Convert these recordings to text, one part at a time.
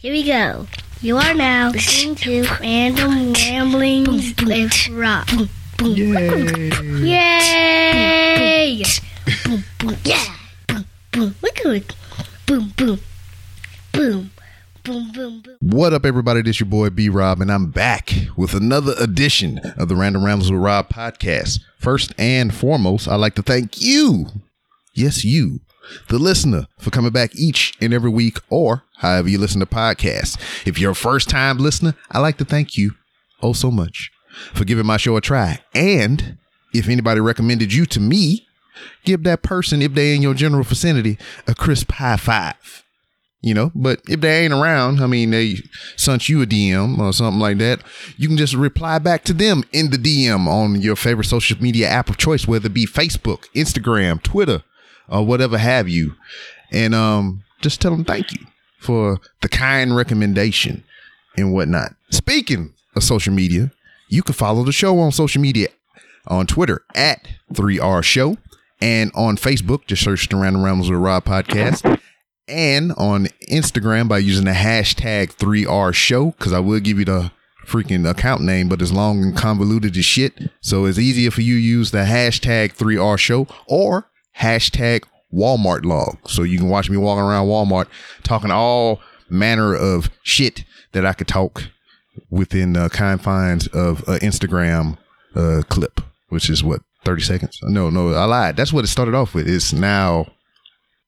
Here we go. You are now listening to Random Ramblings with Rob. Yay! Yay! Boom, boom, yeah! Boom, boom. Look at it. Boom, boom. Boom. Boom, boom, boom. What up, everybody? This your boy B Rob, and I'm back with another edition of the Random Rambles with Rob podcast. First and foremost, I'd like to thank you, yes, you, the listener, for coming back each and every week, or however you listen to podcasts. If you're a first time listener, I'd like to thank you oh so much for giving my show a try. And if anybody recommended you to me, give that person, if they in your general vicinity, a crisp high five. You know, but if they ain't around, I mean, they sent you a DM or something like that, you can just reply back to them in the DM on your favorite social media app of choice, whether it be Facebook, Instagram, Twitter, or whatever have you. And um, just tell them thank you for the kind recommendation and whatnot. Speaking of social media, you can follow the show on social media on Twitter at 3R Show and on Facebook, just search the Random Rambles with Rob podcast and on Instagram by using the hashtag 3R Show because I will give you the freaking account name, but it's long and convoluted as shit. So it's easier for you to use the hashtag 3R Show or hashtag Walmart log. So you can watch me walking around Walmart talking all manner of shit that I could talk within the confines of an Instagram uh, clip, which is what, 30 seconds? No, no, I lied. That's what it started off with. It's now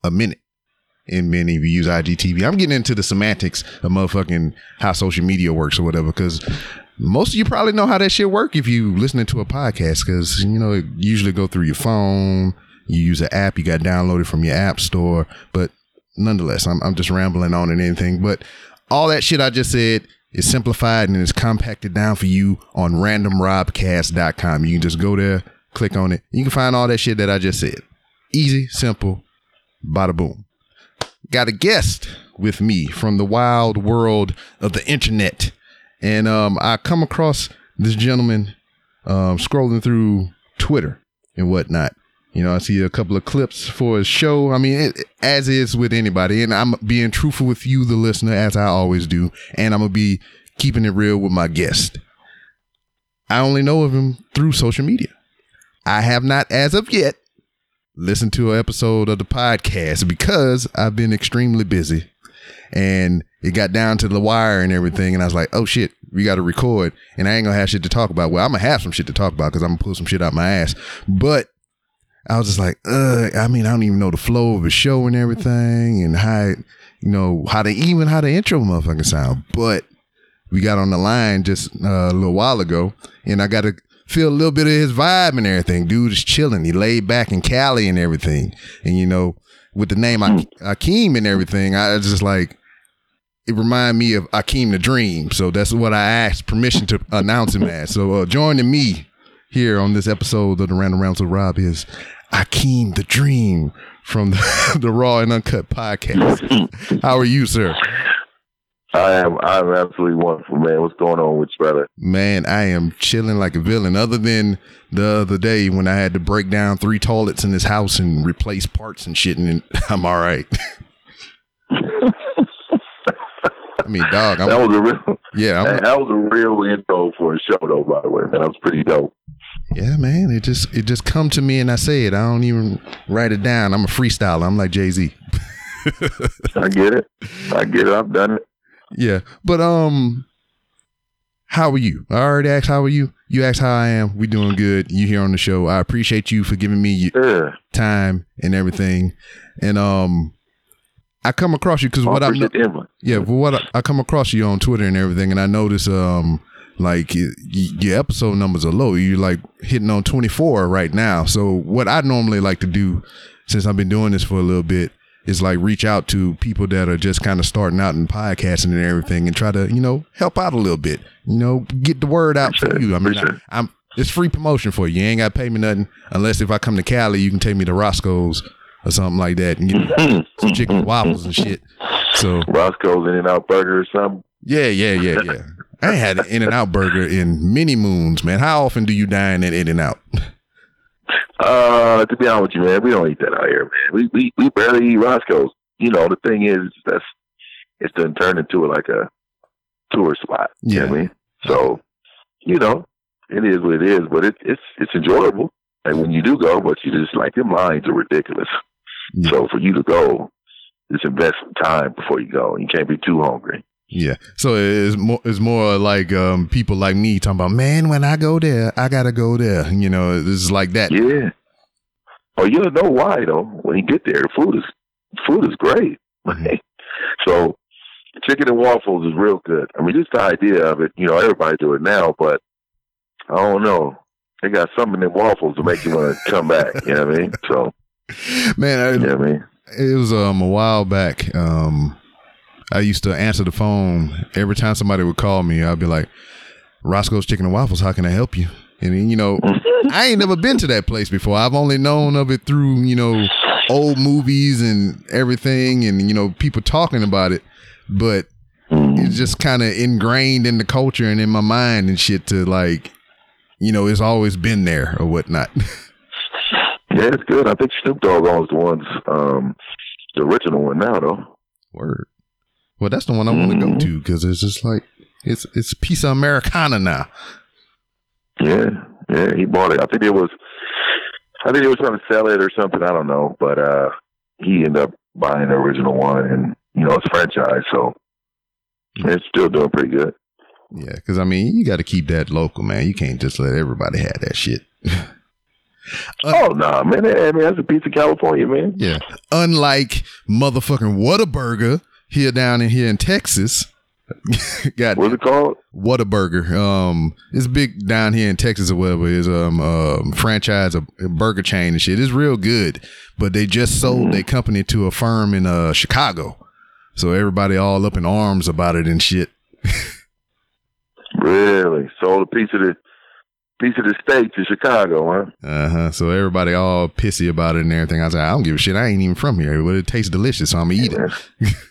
a minute and many of you use IGTV. I'm getting into the semantics of motherfucking how social media works or whatever, because most of you probably know how that shit work if you listening to a podcast, because you know it usually go through your phone. You use an app, you got downloaded from your app store, but nonetheless, I'm I'm just rambling on and anything. But all that shit I just said is simplified and it's compacted down for you on randomrobcast.com. You can just go there, click on it. You can find all that shit that I just said. Easy, simple, bada boom got a guest with me from the wild world of the internet. And um, I come across this gentleman um, scrolling through Twitter and whatnot. You know, I see a couple of clips for his show. I mean, it, as is with anybody. And I'm being truthful with you, the listener, as I always do. And I'm to be keeping it real with my guest. I only know of him through social media. I have not, as of yet, listened to an episode of the podcast because I've been extremely busy and it got down to the wire and everything. And I was like, oh shit, we got to record and I ain't gonna have shit to talk about. Well, I'm gonna have some shit to talk about because I'm gonna pull some shit out my ass. But I was just like, uh, I mean, I don't even know the flow of the show and everything and how, you know, how to even how the intro motherfucking sound. But we got on the line just uh, a little while ago and I got to feel a little bit of his vibe and everything. Dude is chilling. He laid back in Cali and everything. And you know, with the name Akeem and everything, I just like it reminded me of Akeem the Dream. So that's what I asked permission to announce him as. So uh, joining me here on this episode of the Random Rounds with Rob is Akeem the Dream from the, the Raw and Uncut podcast. How are you, sir? I am I'm absolutely wonderful, man. What's going on with you, brother? Man, I am chilling like a villain. Other than the other day when I had to break down three toilets in this house and replace parts and shit, and I'm all right. I mean, dog. I'm, that was a real yeah. I'm, that was a real intro for a show, though. By the way, man, that was pretty dope. Yeah, man. It just it just come to me and I say it. I don't even write it down. I'm a freestyler. I'm like Jay Z. I get it. I get it. I've done it. Yeah. But um how are you? I already asked how are you. You asked how I am. We doing good. You here on the show. I appreciate you for giving me your Yeah. time and everything. And um I come across you because what I'm appreciate the invite. yeah, well, what I, I come across you on Twitter and everything, and I notice um like y- your episode numbers are low. You're like hitting on 24 right now. So what I normally like to do, since I've been doing this for a little bit, is like reach out to people that are just kind of starting out in podcasting and everything, and try to you know help out a little bit. You know, get the word out for it. you. I mean, I, I'm it's free promotion for you. You ain't got to pay me nothing unless if I come to Cali, you can take me to Roscoe's or something like that and get mm-hmm. some chicken mm-hmm. waffles and shit. So Roscoe's In and Out Burger or something. Yeah, yeah, yeah, yeah. I ain't had an In and Out burger in many moons, man. How often do you dine at In and Out? Uh, to be honest with you, man, we don't eat that out here, man. We we we barely eat Roscoe's. You know, the thing is, that's it's done turned into like a tourist spot. You know what I mean? So, you know, it is what it is, but it, it's it's enjoyable. And when you do go, but you just like them lines are ridiculous. Yeah. So for you to go, just invest some time before you go. You can't be too hungry. Yeah. So it's more it's more like um people like me talking about, man, when I go there, I gotta go there. You know, it's like that. Yeah. Oh, you'll know why though. When you get there, the food is food is great. Mhm. so chicken and waffles is real good. I mean, just the idea of it. You know, everybody do it now, but I don't know. They got something in waffles to make you want to come back. You know what I mean? So, Man, I, you know what I mean? it was um a while back. Um I used to answer the phone every time somebody would call me, I'd be like, Roscoe's Chicken and Waffles, how can I help you? And you know, I ain't never been to that place before. I've only known of it through, you know, old movies and everything and, you know, people talking about it. But Mm. it's just kind of ingrained in the culture and in my mind and shit to like, you know, it's always been there or whatnot. Yeah, it's good. I think Snoop Dogg owns the ones, um, the original one now, though. Word. Well, that's the one I want to go Mhm. to because it's just like it's it's piece of Americana now. Yeah, yeah, he bought it. I think it was, I think he was trying to sell it or something. I don't know, but uh, he ended up buying the original one, and you know it's franchise, so it's still doing pretty good. Yeah, because I mean, you got to keep that local, man. You can't just let everybody have that shit. Oh no, nah, man! I mean, that's a piece of California, man. Yeah. Unlike motherfucking Whataburger here down in here in Texas. got What's it called? Whataburger. Um, it's big down here in Texas or whatever. It's um, um franchise a, burger chain and shit. It's real good, but they just sold Mhm. their company to a firm in uh Chicago, so everybody all up in arms about it and shit. Really? Sold a piece of the piece of the state to Chicago, huh? Uh huh. So everybody all pissy about it and everything. I was like, I don't give a shit. I ain't even from here, but it tastes delicious, so I'm gonna eat it.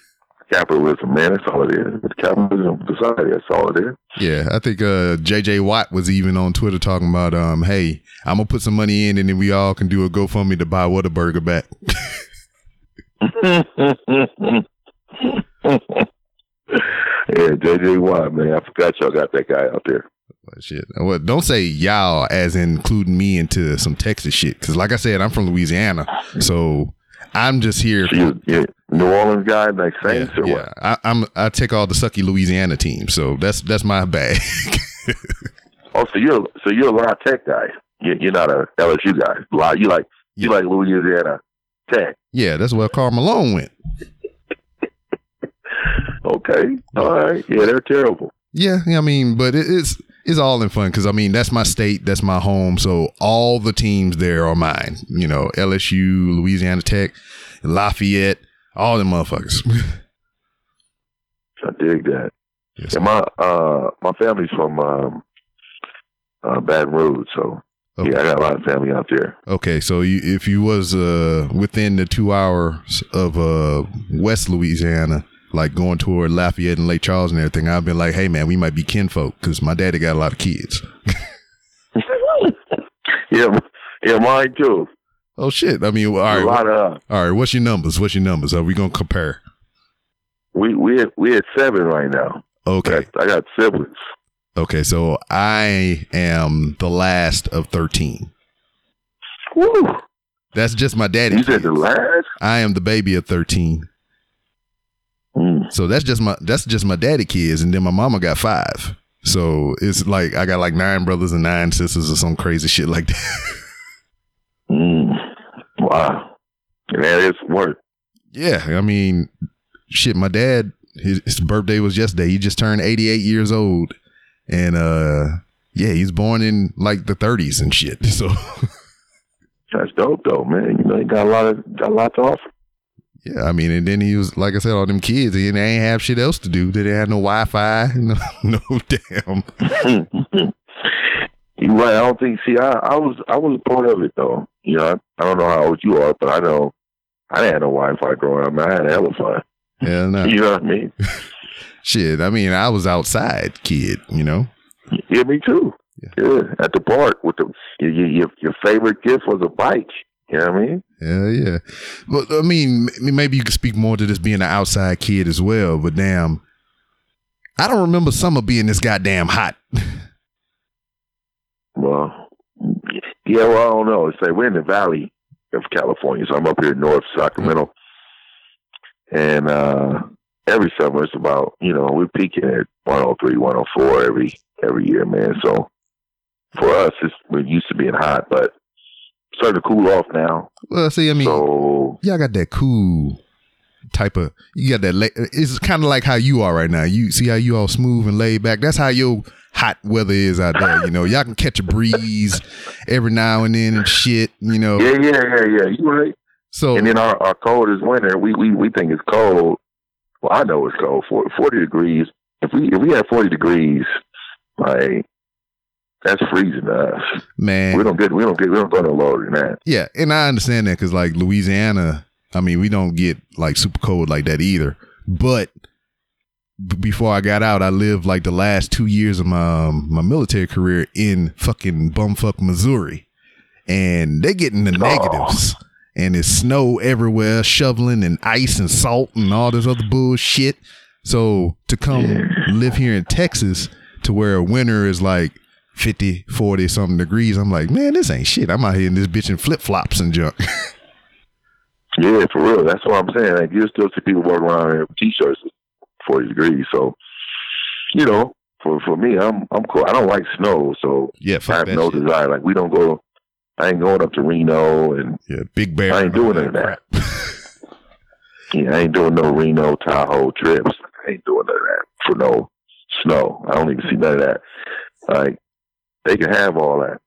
Capitalism, man. That's all it is. It's capitalism society. That's all it is. Yeah, I think uh, JJ Watt was even on Twitter talking about, um, hey, I'm gonna put some money in, and then we all can do a GoFundMe to buy Whataburger back. yeah, JJ Watt, man. I forgot y'all got that guy out there. But shit, well, don't say y'all as including me into some Texas shit, because like I said, I'm from Louisiana, so I'm just here. You, you New Orleans guy, like yeah, or yeah. what? I, I'm I take all the sucky Louisiana teams, so that's that's my bag. Oh, so you're so you're a La Tech guy. You, you're not a LSU guy. La, you like you Yeah. like Louisiana Tech. yeah, that's where Karl Malone went. Okay, all right. Yeah, they're terrible. Yeah, I mean, but it, it's it's all in fun because I mean that's my state, that's my home, so all the teams there are mine. You know, LSU, Louisiana Tech, Lafayette, all them motherfuckers. I dig that. Yes. Yeah, my uh my family's from um uh Baton Rouge, so Okay. yeah, I got a lot of family out there. Okay, so you, if you was uh within the two hours of uh West Louisiana, like going toward Lafayette and Lake Charles and everything, I've been like, hey man, we might be kinfolk because my daddy got a lot of kids. yeah, yeah, mine too. Oh shit! I mean, all right, lot of all right. What's your numbers? What's your numbers? Are we gonna compare? we we at, we at seven right now. Okay, I got siblings. okay. So I am the last of thirteen. Woo! That's just my daddy. You said the last? I am the baby of thirteen. Mm. So that's just my that's just my daddy kids, and then my mama got five. So it's like I got like nine brothers and nine sisters or some crazy shit like that. Wow. And that is work. yeah, I mean, shit. My dad, his, his birthday was yesterday. He just turned eighty eight years old, and uh, yeah, he's born in like the thirties and shit. So That's dope though, man. You know, he got a lot of got a lot to offer. yeah, I mean, and then he was like I said, all them kids, and they ain't have shit else to do. They didn't have no Wi Fi, no, no damn. you right. I don't think. See, I, I was I was a part of it though. You know, I, I don't know how old you are, but I know I didn't have no Wi-Fi growing up. Man, I had a hella fun. Yeah, no. You know what I mean? shit. I mean, I was outside kid, you know. Yeah, me too. Yeah. Yeah. at the park with the your your, your favorite gift was a bike. You know what I mean? Yeah, yeah. But I mean, maybe you could speak more to this being an outside kid as well. But damn, I don't remember summer being this goddamn hot. Well, yeah, well, I don't know. It's like we're in the valley of California, so I'm up here in north Sacramento, and uh every summer it's about you know we're peaking at 103, 104 every every year, man. So for us, it's we're used to being hot, but starting to cool off now. Well, see, I mean, so y'all got that cool type of. You got that. La- it's kind of like how you are right now. You see how you all smooth and laid back. That's how your hot weather is out there. You know, y'all can catch a breeze every now and then and shit. You know, yeah, yeah, yeah, yeah. You right. so And then our, our cold is winter. We we we think it's cold. Well, I know it's cold. 40, 40 degrees. If we if we have forty degrees, like that's freezing to us. man, We don't get we don't get we don't go no lower than that. Yeah, and I understand that because like Louisiana, I mean, we don't get like super cold like that either. But b- before I got out, I lived like the last two years of my um, my military career in fucking bumfuck Missouri, and they getting the Oh. negatives. And it's snow everywhere, shoveling and ice and salt and all this other bullshit. So to come live here in Texas to where a winter is like 50, 40 something degrees, I'm like, man, this ain't shit. I'm out here in this bitch in flip flops and junk. Yeah, for real. That's what I'm saying. Like you still see people walking around in t-shirts forty degrees. So, you know, for for me, I'm I'm cool. I don't like snow, so yeah, I have no shit. desire. Like we don't go. I ain't going up to Reno, and Yeah, big bear. I ain't doing none of that. yeah, I ain't doing no Reno Tahoe trips. I ain't doing none of that for no snow. I don't even see none of that. Like they can have all that.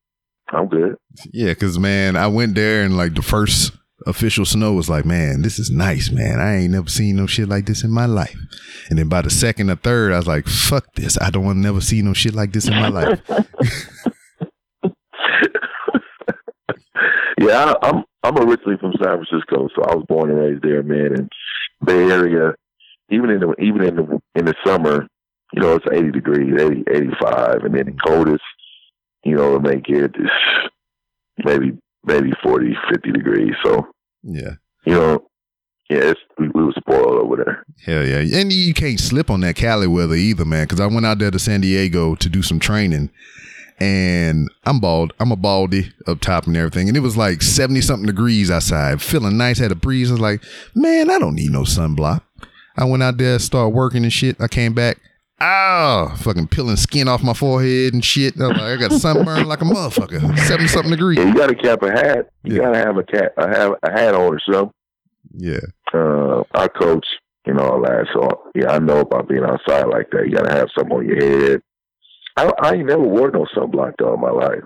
I'm good. yeah, because man, I went there and like the first official snow was like, man, this is nice, man. I ain't never seen no shit like this in my life. And then by the second or third, I was like, fuck this. I don't want to never see no shit like this in my life. yeah, I, I'm I'm originally from San Francisco, so I was born and raised there, man. And Bay Area, even in the even in the in the summer, you know, it's 80 degrees, 80, 85, and then the coldest, you know, to make it is maybe maybe 40, 50 degrees. So yeah. you know, yeah, it's, we, we were spoiled over there. Hell yeah. And you can't slip on that Cali weather either, man. Cause I went out there to San Diego to do some training and I'm bald. I'm a baldy up top and everything. And it was like 70 something degrees outside, feeling nice, had a breeze. I was like, man, I don't need no sunblock. I went out there, started working and shit. I came back. Ah, fucking peeling skin off my forehead and shit. I, was like, I got sunburn like a motherfucker. 70 something degrees. Yeah, you got to cap a hat. You Yeah. got to have a cap, a have a hat on or something. Yeah. uh, our coach and all that. So yeah, I know about being outside like that. You gotta have something on your head. I, I ain't never wore no sunblock though in my life.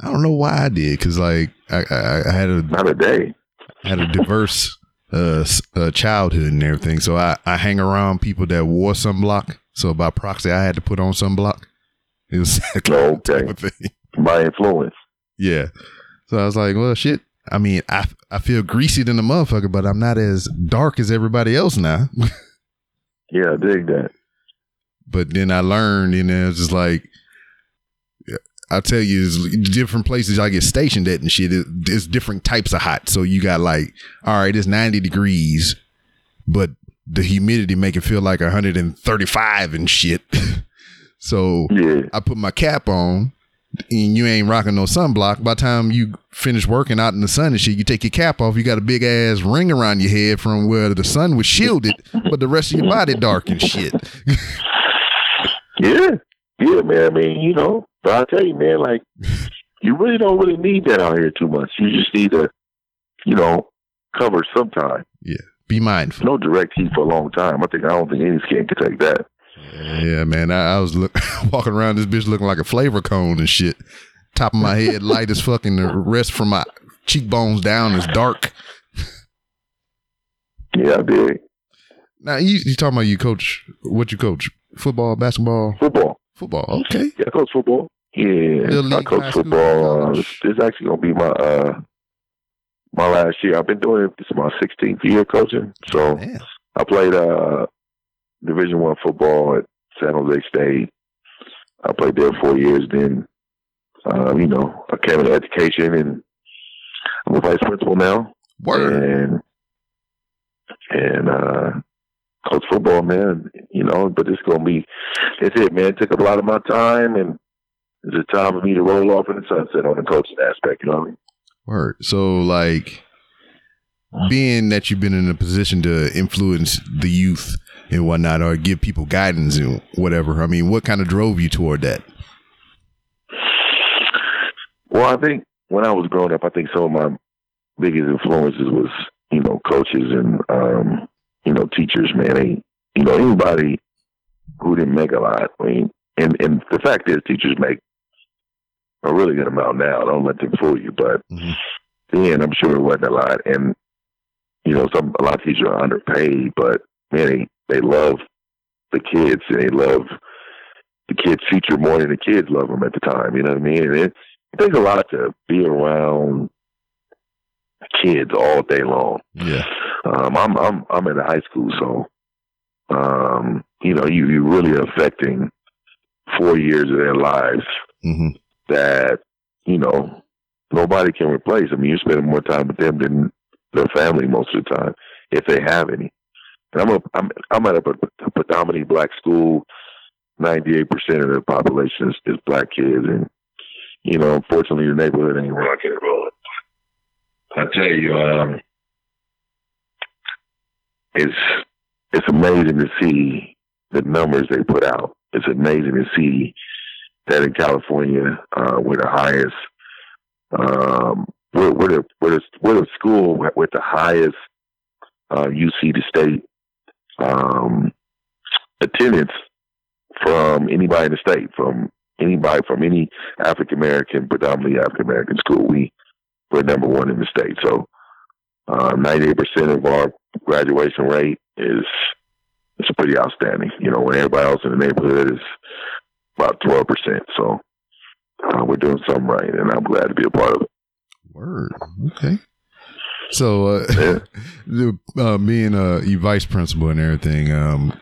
I don't know why I did. Cause like I, I, I had a Not a day. had a diverse uh, uh childhood and everything. So I, I hang around people that wore sunblock. So by proxy, I had to put on sunblock. It was of Okay. type of thing. My influence. Yeah. So I was like, well, shit. I mean, I I feel greasy than a motherfucker, but I'm not as dark as everybody else now. Yeah, I dig that. but then I learned, you know, it's just like I tell you, it's different places I get stationed at and shit. it- There's different types of hot. So you got like, all right, it's 90 degrees, but the humidity make it feel like 135 and shit. so Yeah. I put my cap on. And you ain't rocking no sunblock. By the time you finish working out in the sun and shit, you take your cap off. You got a big ass ring around your head from where the sun was shielded, but the rest of your body dark and shit. Yeah. Yeah, man. I mean, you know, but I'll tell you, man, like you really don't really need that out here too much. You just need to, you know, cover sometime. Yeah. Be mindful. No direct heat for a long time. I think I don't think any skin can take that. Yeah, man. I, I was look, walking around this bitch looking like a flavor cone and shit. Top of my head light as fucking. The rest from my cheekbones down is dark. Yeah, I dig. Now you, you talking about you coach? What you coach? Football, basketball, Football. football. Okay. Yeah, I coach football. Yeah, I coach football. Uh, college. this, this is actually gonna be my uh my last year. I've been doing it. This is my 16th year coaching. So Man. I played uh Division One football at San Jose State. I played there four years. Then, uh, you know, I came into education and I'm a vice principal now, Word. and and uh, coach football, man. You know, but it's gonna be it's it, man. It took a lot of my time, and it's a time for me to roll off in the sunset on the coaching aspect. You know what I mean? Word. So like being that you've been in a position to influence the youth and whatnot or give people guidance and whatever, I mean, what kind of drove you toward that? Well, I think when I was growing up, I think some of my biggest influences was, you know, coaches and, um, you know, teachers, man. They, you know, anybody who didn't make a lot. I mean, and, and the fact is, teachers make a really good amount now. Don't let them fool you. But Mhm. then I'm sure it wasn't a lot. And, you know, some, a lot of teachers are underpaid, but man, they, they love the kids and they love the kids' future more than the kids love them at the time. You know what I mean? And it, it takes a lot to be around kids all day long. Yeah. Um, I'm I'm I'm in high school, so um, you know you you're really affecting four years of their lives hmm that you know nobody can replace. I mean, you're spending more time with them than their family most of the time, if they have any. And I'm a I'm I'm at a, pre- predominantly black school. Ninety eight percent of the population is, is black kids, and you know, unfortunately, your neighborhood ain't rocking and rolling. I tell you, um, it's it's amazing to see the numbers they put out. It's amazing to see that in California, uh, we're the highest, um, we're, we're the we're the, we're the school with the highest uh, UC to state um, attendance from anybody in the state, from anybody from any African American, predominantly African American school. We we're number one in the state. So ninety eight percent of our graduation rate is it's pretty outstanding. You know, when everybody else in the neighborhood is about twelve percent. So uh, we're doing something right, and I'm glad to be a part of it. Word. Okay. So, uh, Yeah. the, uh, being a you vice principal and everything, um,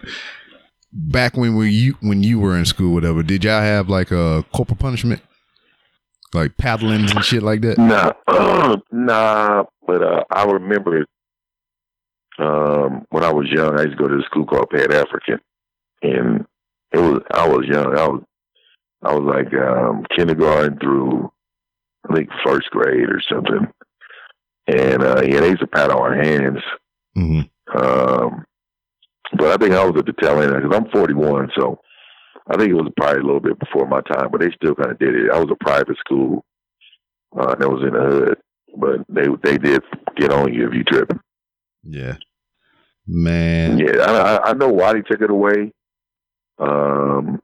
back when we you when you were in school, whatever, did y'all have like a corporal punishment, like paddlings and shit like that? Nah, nah. But uh, I remember um, when I was young, I used to go to a school called Pan African, and it was I was young. I was I was like um, kindergarten through I think first grade or something. And uh, yeah, they used to pat on our hands. hmm Um, but I think I was at the tail end because I'm 41, so I think it was probably a little bit before my time. But they still kind of did it. I was a private school uh, that was in the hood, but they they did get on you if you tripping. Yeah. Man. Yeah, I- I know why they took it away, um,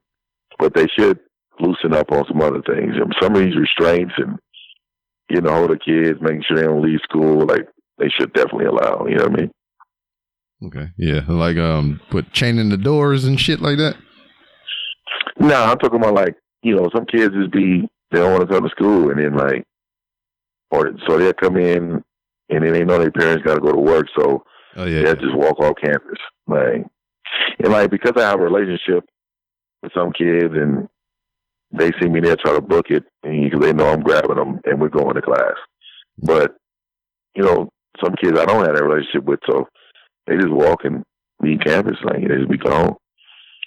but they should loosen up on some other things. And some of these restraints and getting a hold of kids, making sure they don't leave school, like they should definitely allow. You know what I mean? Okay. Yeah. Like um, put chain in the doors and shit like that. No, I'm talking about like you know some kids just be they don't want to come to school and then like or so they'll come in and then they know their parents got to go to work, so Oh yeah. they'll just walk off campus. Like and like because I have a relationship with some kids and they see me there try to book it and because they know I'm grabbing them and we're going to class. But you know some kids I don't have that relationship with, so they just walk and leave campus like they just be gone.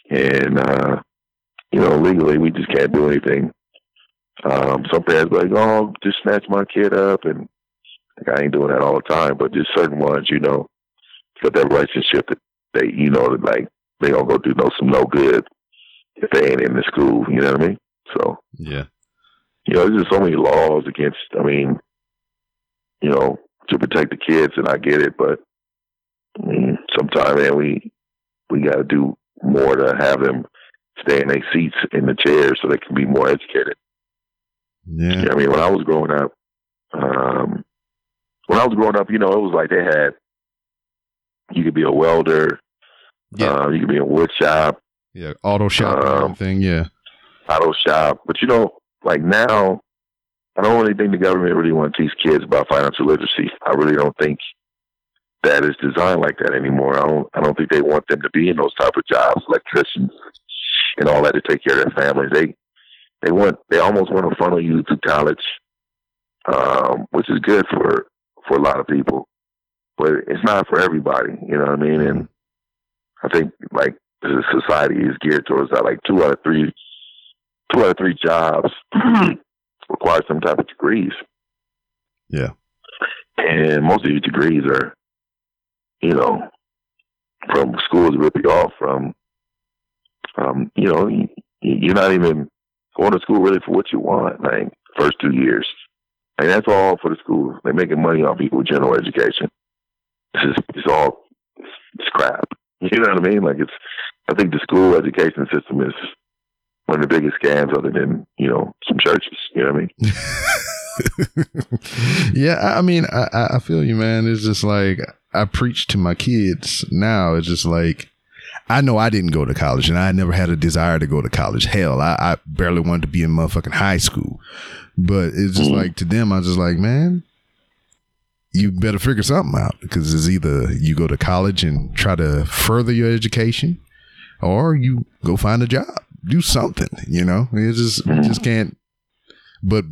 And uh you know, legally we just can't do anything. Um, some parents like, oh, just snatch my kid up, and like, I ain't doing that all the time. But just certain ones, you know, got that relationship that they, you know, like they gonna go do no some no good if they ain't in the school. You know what I mean? So Yeah. you know, there's just so many laws against. I mean, you know, to protect the kids, and I get it, but I mean, sometimes man, we we got to do more to have them stay in their seats in the chairs so they can be more educated. Yeah. Yeah, I mean, when I was growing up, um, when I was growing up, you know, it was like they had you could be a welder, Yeah. uh, you could be in a wood shop, Yeah. Auto shop um, everything. Yeah. auto shop, but you know, like now, I don't really think the government really want to teach kids about financial literacy. I really don't think that is designed like that anymore. I don't. I don't think they want them to be in those type of jobs, electricians and all that, to take care of their families. They they want. They almost want to funnel you to college, um, which is good for for a lot of people, but it's not for everybody. You know what I mean? And I think like the society is geared towards that. Like two out of three, two out of three jobs require some type of degrees. Yeah. And most of these degrees are, you know, from schools rip you off from, um, you know, you're not even going to school really for what you want, like first two years. And that's all for the schools. They're making money off people with general education. It's just, it's all, it's crap. You know what I mean? Like it's, I think the school education system is one of the biggest scams other than, you know, some churches. You know what I mean? yeah. I mean, I, I feel you, man. It's just like, I preach to my kids now. It's just like, I know I didn't go to college and I never had a desire to go to college. Hell, I, I barely wanted to be in motherfucking high school. But it's just mm. like to them, I was just like, man, you better figure something out because it's either you go to college and try to further your education or you go find a job, do something, you know, it just, mm. just can't, but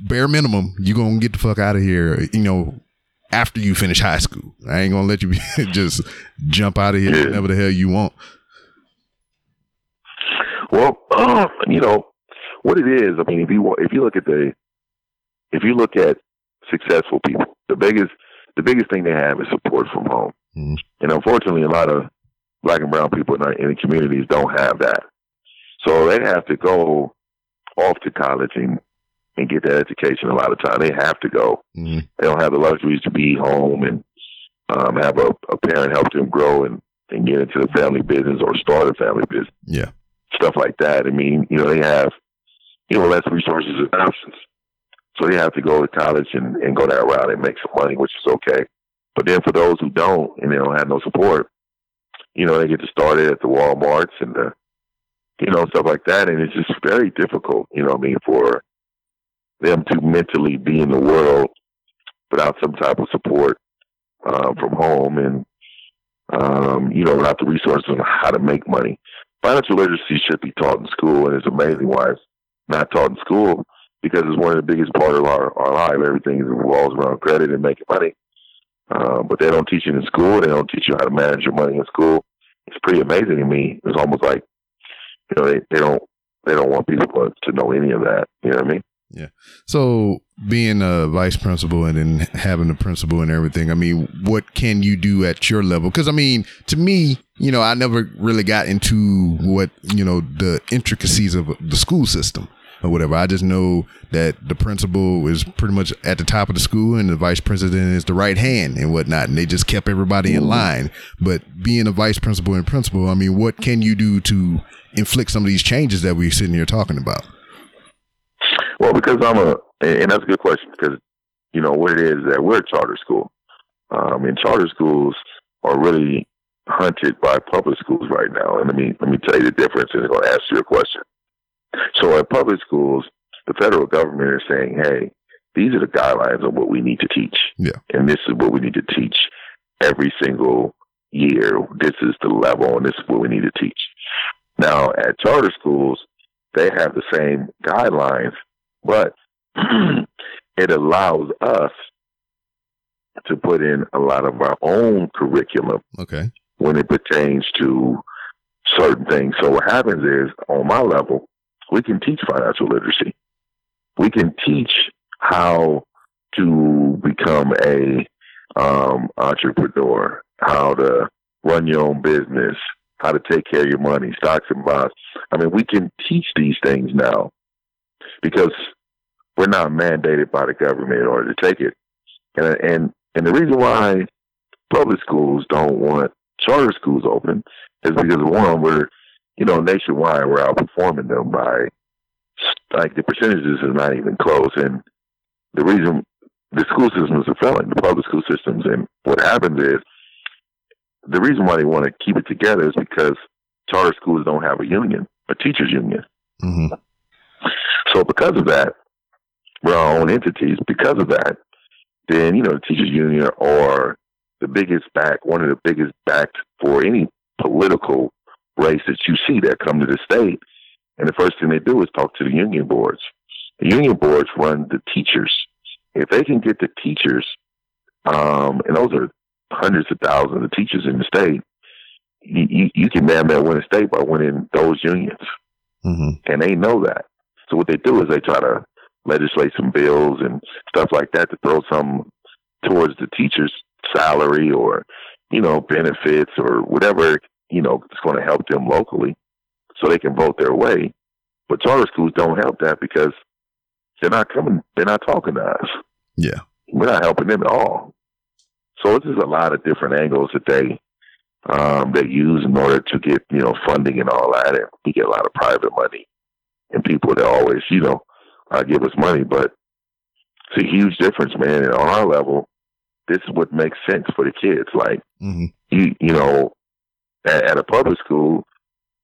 bare minimum, you're going to get the fuck out of here, you know, after you finish high school. I ain't gonna let you just jump out of here yeah. whenever the hell you want. Well, uh, you know what it is. I mean, if you if you look at the if you look at successful people, the biggest the biggest thing they have is support from home. Mm-hmm. And unfortunately, a lot of black and brown people in, our, in the communities don't have that. So they have to go off to college and and get that education a lot of time. They have to go. Mm-hmm. They don't have the luxuries to be home and um, have a, a parent help them grow and, and get into the family business or start a family business. Yeah. Stuff like that. I mean, you know, they have, you know, less resources and options. So they have to go to college and, and go that route and make some money, which is okay. But then for those who don't and they don't have no support, you know, they get to start it at the Walmarts and the, you know, stuff like that. And it's just very difficult, you know I mean, for them to mentally be in the world without some type of support uh, from home and um, you know without the resources on how to make money. Financial literacy should be taught in school, and it's amazing why it's not taught in school because it's one of the biggest part of our, our life. Everything revolves around credit and making money. Uh, but they don't teach it in school. They don't teach you how to manage your money in school. It's pretty amazing to me. It's almost like, you know, they, they don't they don't want people to know any of that. You know what I mean? Yeah. So being a vice principal and then having a principal and everything, I mean, what can you do at your level? Because I mean, to me, you know, I never really got into what you know the intricacies of the school system or whatever. I just know that the principal is pretty much at the top of the school and the vice president is the right hand and whatnot. And they just kept everybody in line. But being a vice principal and principal, I mean, what can you do to inflict some of these changes that we're sitting here talking about? Well, because I'm a, and that's a good question because, you know, what it is that we're a charter school. Um, and charter schools are really hunted by public schools right now. And let me, let me tell you the difference and I'm going to ask you a question. So at public schools, the federal government is saying, hey, these are the guidelines of what we need to teach. Yeah. And this is what we need to teach every single year. This is the level and this is what we need to teach. Now at charter schools, they have the same guidelines, but it allows us to put in a lot of our own curriculum. Okay. When it pertains to certain things. So what happens is on my level, we can teach financial literacy. We can teach how to become a um, entrepreneur, how to run your own business, how to take care of your money, stocks and bonds. I mean, we can teach these things now because we're not mandated by the government in order to take it. And and and the reason why public schools don't want charter schools open is because one, we're you know nationwide we're outperforming them by like the percentages is not even close. And the reason the school systems are failing, the public school systems, and what happens is the reason why they want to keep it together is because charter schools don't have a union, a teachers union. Mm-hmm. So because of that, we're our own entities. Because of that, then you know the teachers union or the biggest back, one of the biggest backed for any political race that you see that come to the state. And the first thing they do is talk to the union boards. The union boards run the teachers. If they can get the teachers Um, and those are hundreds of thousands of teachers in the state. You, you, you can man man win a state by winning those unions, hmm and they know that. So what they do is they try to legislate some bills and stuff like that to throw some towards the teacher's salary or you know benefits or whatever you know it's going to help them locally, so they can vote their way. But charter schools don't help that because they're not coming. They're not talking to us. Yeah. We're not helping them at all. So it's just a lot of different angles that they um, they use in order to get you know funding and all that, and we get a lot of private money and people that always you know uh, give us money, but it's a huge difference, man. And on our level, this is what makes sense for the kids. Like hmm you you know, at, at a public school,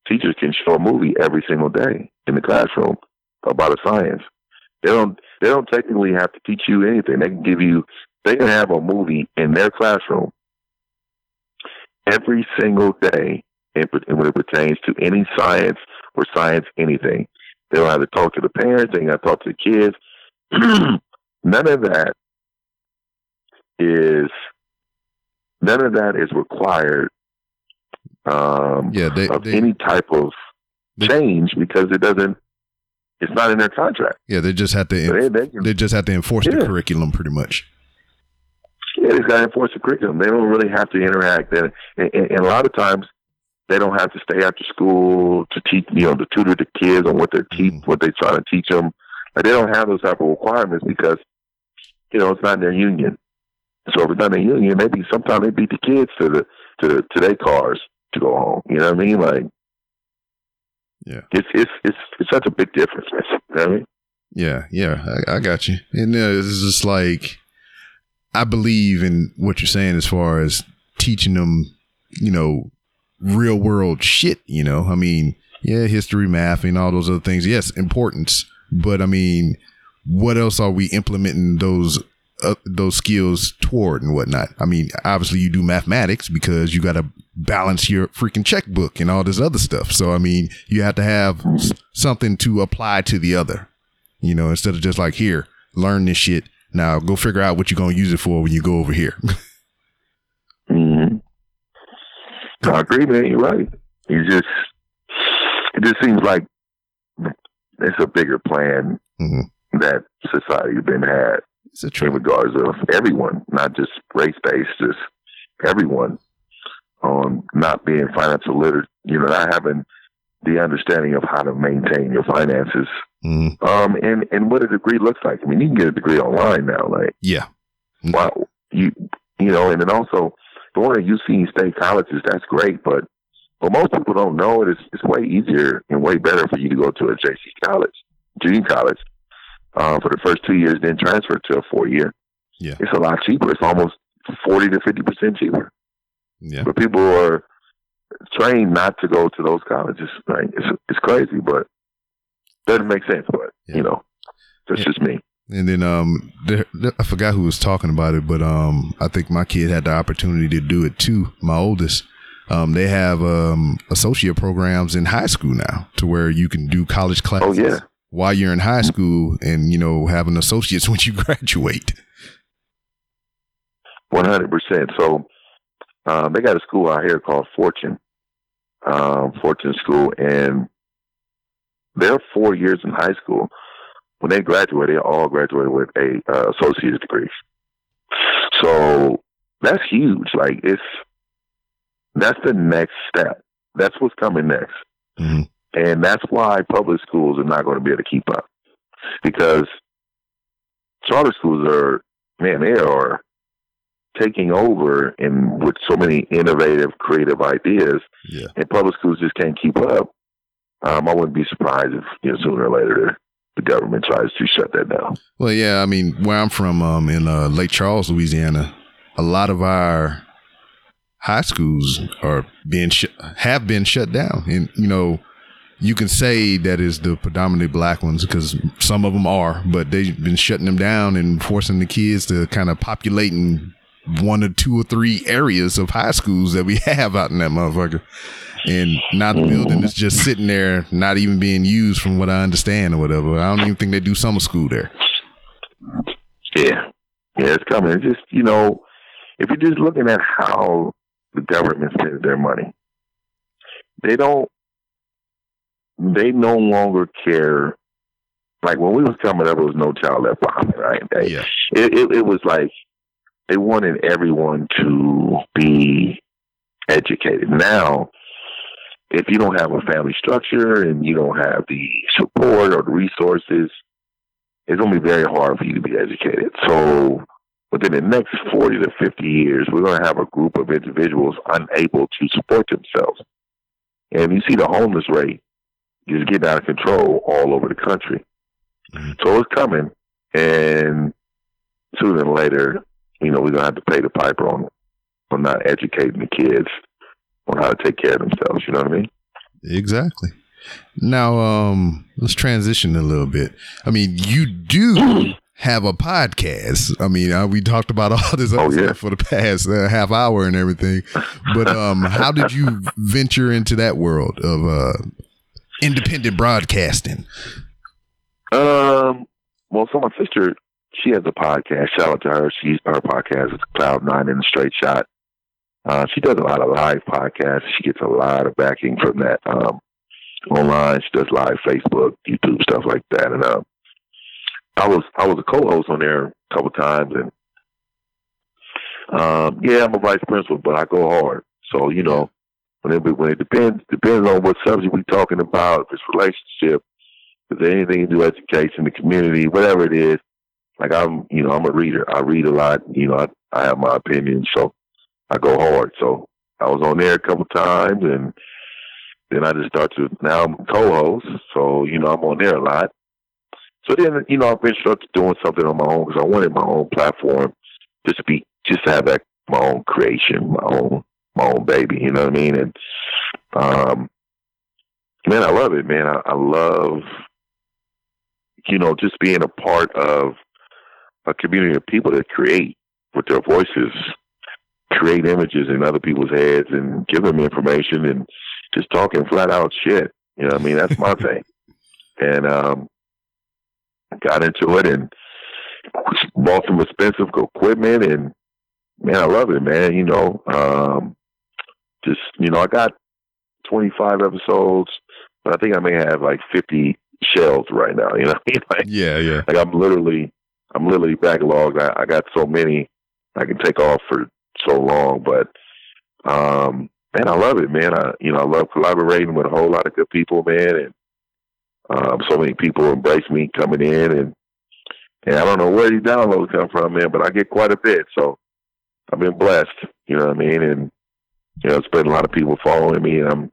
teachers can show a movie every single day in the classroom about a science. They don't they don't technically have to teach you anything. They can give you they can have a movie in their classroom every single day and when it pertains to any science or science anything. They don't have to talk to the parents, they got to talk to the kids. none of that is none of that is required um, Yeah. They, of they any type of they- change because it doesn't. It's not in their contract. yeah they just have to So they, can, they just have to enforce the curriculum pretty much. yeah, they got to enforce the curriculum. They don't really have to interact, and, and, and a lot of times they don't have to stay after school to teach. You know, to tutor the kids on what they're teach, Mhm. what they're trying to teach them. Like they don't have those type of requirements because you know it's not in their union. So if it's not in their union, maybe sometimes they beat the kids to the to the, to their cars to go home. You know what I mean? Like, Yeah. it's it's it's it's such a big difference. You know what I mean? Yeah, yeah, I, I got you. And uh, it's just like I believe in what you're saying as far as teaching them, you know, real world shit. You know, I mean, yeah, history, math, and all those other things. Yes, importance, but I mean, what else are we implementing those uh, those skills toward and whatnot? I mean, obviously you do mathematics because you got to balance your freaking checkbook and all this other stuff. So I mean, you have to have something to apply to the other you know, instead of just like here, learn this shit. Now go figure out what you're gonna use it for when you go over here. Mm-hmm. I agree, man. You're right. You just it just seems like it's a bigger plan Mhm. that society has been had It's a in trip. regards of everyone, not just race based, just everyone on not being financial literate. You know, not having the understanding of how to maintain your finances. Mhm. Um, and and what a degree looks like. I mean, you can get a degree online now. Like, Yeah. wow, you you know, and then also going to UC state colleges, that's great, but but most people don't know it. It's, it's way easier and way better for you to go to a JC college, junior college, uh, for the first two years, then transfer to a four year. Yeah. It's a lot cheaper. It's almost forty to fifty percent cheaper. Yeah. But people are trained not to go to those colleges. Right? It's it's crazy, but doesn't make sense. But Yeah. you know, that's Yeah. just me. And then um there, there- I forgot who was talking about it, but um I think my kid had the opportunity to do it too. My oldest. Um they have um associate programs in high school now to where you can do college classes Oh yeah. While you're in high school and you know have an associate's when you graduate. One hundred percent. So um, they got a school out here called Fortune, um, Fortune School, and they're four years in high school. When they graduate, they all graduate with a uh, associate's degree. So that's huge. Like it's that's the next step. That's what's coming next. Mhm. And that's why public schools are not going to be able to keep up because charter schools are, man, they are taking over and with so many innovative, creative ideas, Yeah. and public schools just can't keep up. Um, I wouldn't be surprised if you know, sooner or later the government tries to shut that down. Well, yeah, I mean, where I'm from, um, in uh, Lake Charles, Louisiana, a lot of our high schools are being sh- have been shut down, and you know, you can say that is the predominantly black ones because some of them are, but they've been shutting them down and forcing the kids to kind of populate in one or two or three areas of high schools that we have out in that motherfucker. And now the building is just sitting there, not even being used, from what I understand or whatever. I don't even think they do summer school there. Yeah, yeah, it's coming. It's just you know, if you're just looking at how the government spends their money, they don't. They no longer care. Like when we was coming up, it was no child left behind, right? They, Yeah. it, it, it was like they wanted everyone to be educated. Now, if you don't have a family structure and you don't have the support or the resources, it's going to be very hard for you to be educated. So, within the next 40 to 50 years, we're going to have a group of individuals unable to support themselves. And you see the homeless rate just getting out of control all over the country. Mhm. So it's coming. And sooner than later, you know, we're gonna have to pay the piper on on not educating the kids on how to take care of themselves. You know what I mean? Exactly. Now, um, let's transition a little bit. I mean, you do have a podcast. I mean, uh, we talked about all this Oh, yeah. for the past uh, half hour and everything, but um, how did you venture into that world of uh, independent broadcasting? Um. Well, so my sister, she has a podcast. Shout out to her. She's her podcast is Cloud Nine in a Straight Shot. Uh, she does a lot of live podcasts. She gets a lot of backing from that um, online. She does live Facebook, YouTube stuff like that. And um, I was I was a co-host on there a couple times, and um, yeah, I'm a vice principal, but I go hard. So you know, when it when it depends depends on what subject we're talking about, if it's relationship, if there's anything to do education, the community, whatever it is. Like I'm, you know, I'm a reader. I read a lot. You know, I, I have my opinions, so I go hard. So I was on there a couple times, and then I just started to. Now I'm co-host, so you know I'm on there a lot. So then, you know, I've been started doing something on my own because I wanted my own platform, to be, just to have that my own creation, my own, my own baby. You know what I mean? And um, man, I love it, man. I, I love, you know, just being a part of a community of people that create with their voices, create images in other people's heads and give them information and just talking flat out shit. You know what I mean? That's my thing. And um got into it and bought some expensive equipment and man, I love it, man. You know, um just you know, I got twenty five episodes, but I think I may have like fifty shelves right now, you know. like, Yeah, yeah. like I'm literally I'm literally backlogged. I, I got so many I can take off for so long, but um man, I love it, man. I you know, I love collaborating with a whole lot of good people, man, and um so many people embrace me coming in and and I don't know where these downloads come from, man, but I get quite a bit. So I've been blessed, you know what I mean? And you know, it's been a lot of people following me and I'm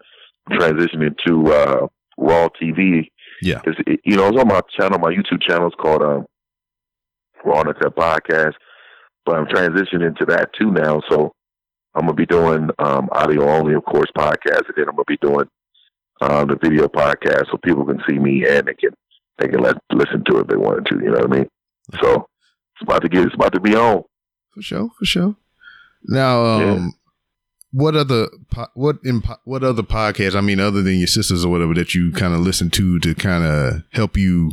transitioning to uh Raw TV. Yeah. It's, it, you know, it's on my channel, my YouTube channel is called um Raw Uncut Podcast. But I'm transitioning to that too now. So I'm gonna be doing um audio only, of course, podcast, and then I'm gonna be doing um the video podcast so people can see me and they can they can let listen to it if they wanted to, you know what I mean? So it's about to get it's about to be on. For sure, for sure. Now, um. What other po- what in what other podcasts? I mean, other than your sisters or whatever that you kind of listen to to kind of help you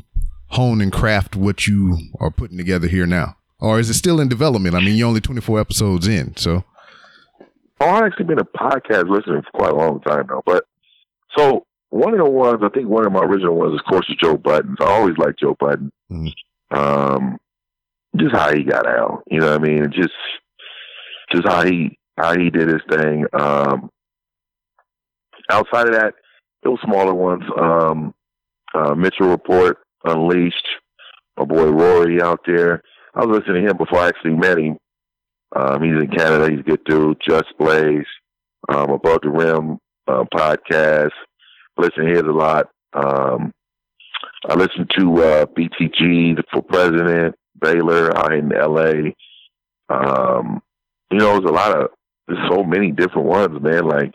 hone and craft what you are putting together here now, or is it still in development? I mean, you're only 24 episodes in, so Oh, I've actually been a podcast listener for quite a long time now. But so one of the ones, I think one of my original ones, of course, is Joe Budden. I always liked Joe Budden. Mhm. Um, just how he got out, you know what I mean? Just, just how he, how he did his thing. Um, outside of that, those smaller ones, um, uh, Mitchell Report, Unleashed, my boy Rory out there. I was listening to him before I actually met him. Um, he's in Canada. He's a good dude. Just Blaze, um, Above the Rim uh, podcast. Listen to his a lot. Um, I listen to uh, BTG for President Baylor out in L.A. Um, you know, there's a lot of there's so many different ones, man. Like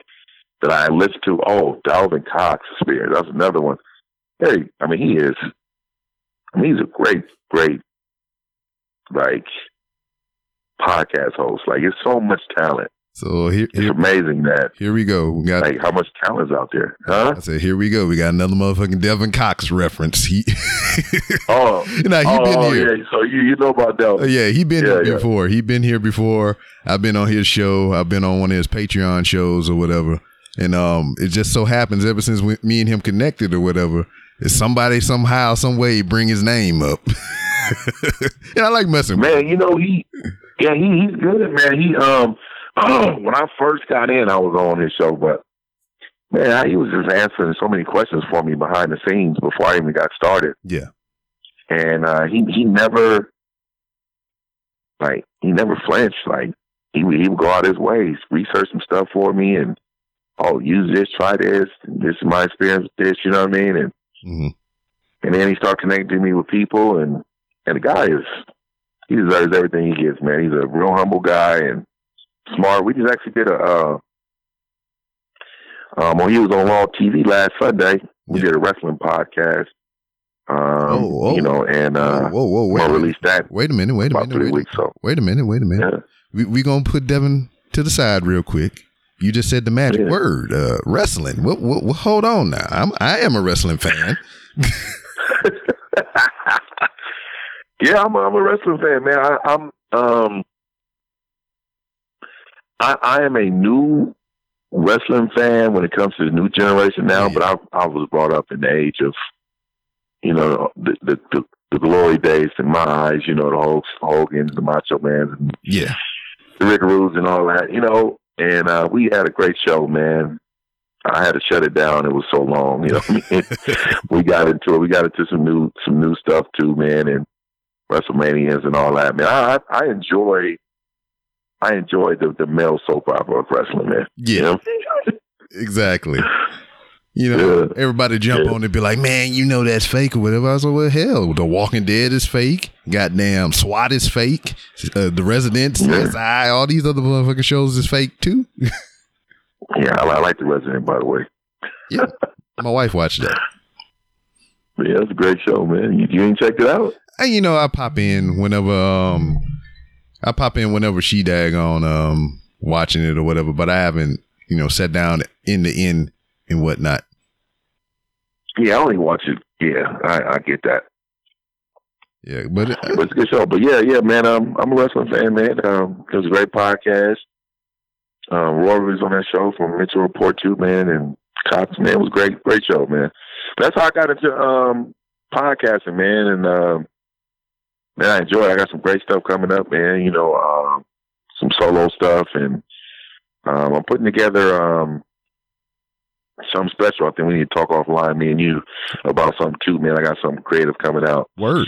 that I listen to. Oh, Dalvin Cox Experience. That's another one. Hey, I mean, he is. I mean, he's a great, great, like podcast host. Like, it's so much talent So here, It's amazing that here we go. We got. like how much talent is out there, huh? I said, here we go. We got another motherfucking Devin Cox reference. He, Oh, now he oh, been oh, here. yeah. So you you know about Devin? Uh, yeah, he been Yeah, here yeah. before. He been here before. I've been on his show. I've been on one of his Patreon shows or whatever. And um, it just so happens ever since we, me and him connected or whatever, is somebody somehow, some way bring his name up. and I like messing with. Man, you know he, yeah, he, he's good, man. He um, when I first got in, I was on his show, but man, he was just answering so many questions for me behind the scenes before I even got started, Yeah, and uh, he he never, like, he never flinched. Like he would he would go out his way, research some stuff for me, and oh, use this, try this, and this is my experience with this. You know what I mean? And hmm and then he started connecting me with people, and and the guy is he deserves everything he gets, man. He's a real humble guy and smart. We just actually did a uh, um, well, he was on Raw TV last Sunday. We Yeah. did a wrestling podcast. Um, Oh, oh. you know, and uh, whoa, whoa, wait, we'll release that wait a minute, wait a minute, wait, weeks. So wait a minute, wait a minute. yeah, We we gonna put Devin to the side real quick. You just said the magic Yeah. word, uh, wrestling. What, what, what, hold on now. I'm I am a wrestling fan. yeah, I'm a, I'm a wrestling fan, man. I, I'm um, I I am a new wrestling fan when it comes to the new generation now. Yeah. But I I was brought up in the age of, you know, the the the, the glory days in my eyes. You know, the Hulk, Hogan's, the Macho Man's, and Yeah, the Rick Rudes, and all that. You know, and uh, we had a great show, man. I had to shut it down. It was so long, you know. I mean? we got into it. We got into some new some new stuff too, man, and WrestleManias and all that, man. I I I enjoy I enjoy the the male soap opera of wrestling, man. You yeah, know? exactly. You know, Yeah. everybody jump Yeah. on and be like, "Man, you know that's fake or whatever." I was like, "Well, hell, The Walking Dead is fake. Goddamn, SWAT is fake. Uh, the Residents, Yeah. CSI, all these other motherfucking shows is fake too." Yeah, I, I like the Resident, by the way. yeah, my wife watched that. Yeah, it's a great show, man. You, you ain't checked it out? And you know, I pop in whenever um I pop in whenever she dag on um watching it or whatever, but I haven't, you know, sat down in the end and whatnot. Yeah, I only watch it. Yeah, I, I get that. Yeah, but uh, But it's a good show. But yeah, yeah, man. Um, I'm a wrestling fan, man. Um, it was a great podcast. Um, Rory was on that show from Mitchell Report too, man, and Cops, man, it was great, great show, man. That's how I got into um podcasting, man, and um, man, I enjoy. it. I got some great stuff coming up, man. You know, um, some solo stuff, and um, I'm putting together um something special. I think we need to talk offline, me and you, about something too, man. I got something creative coming out word.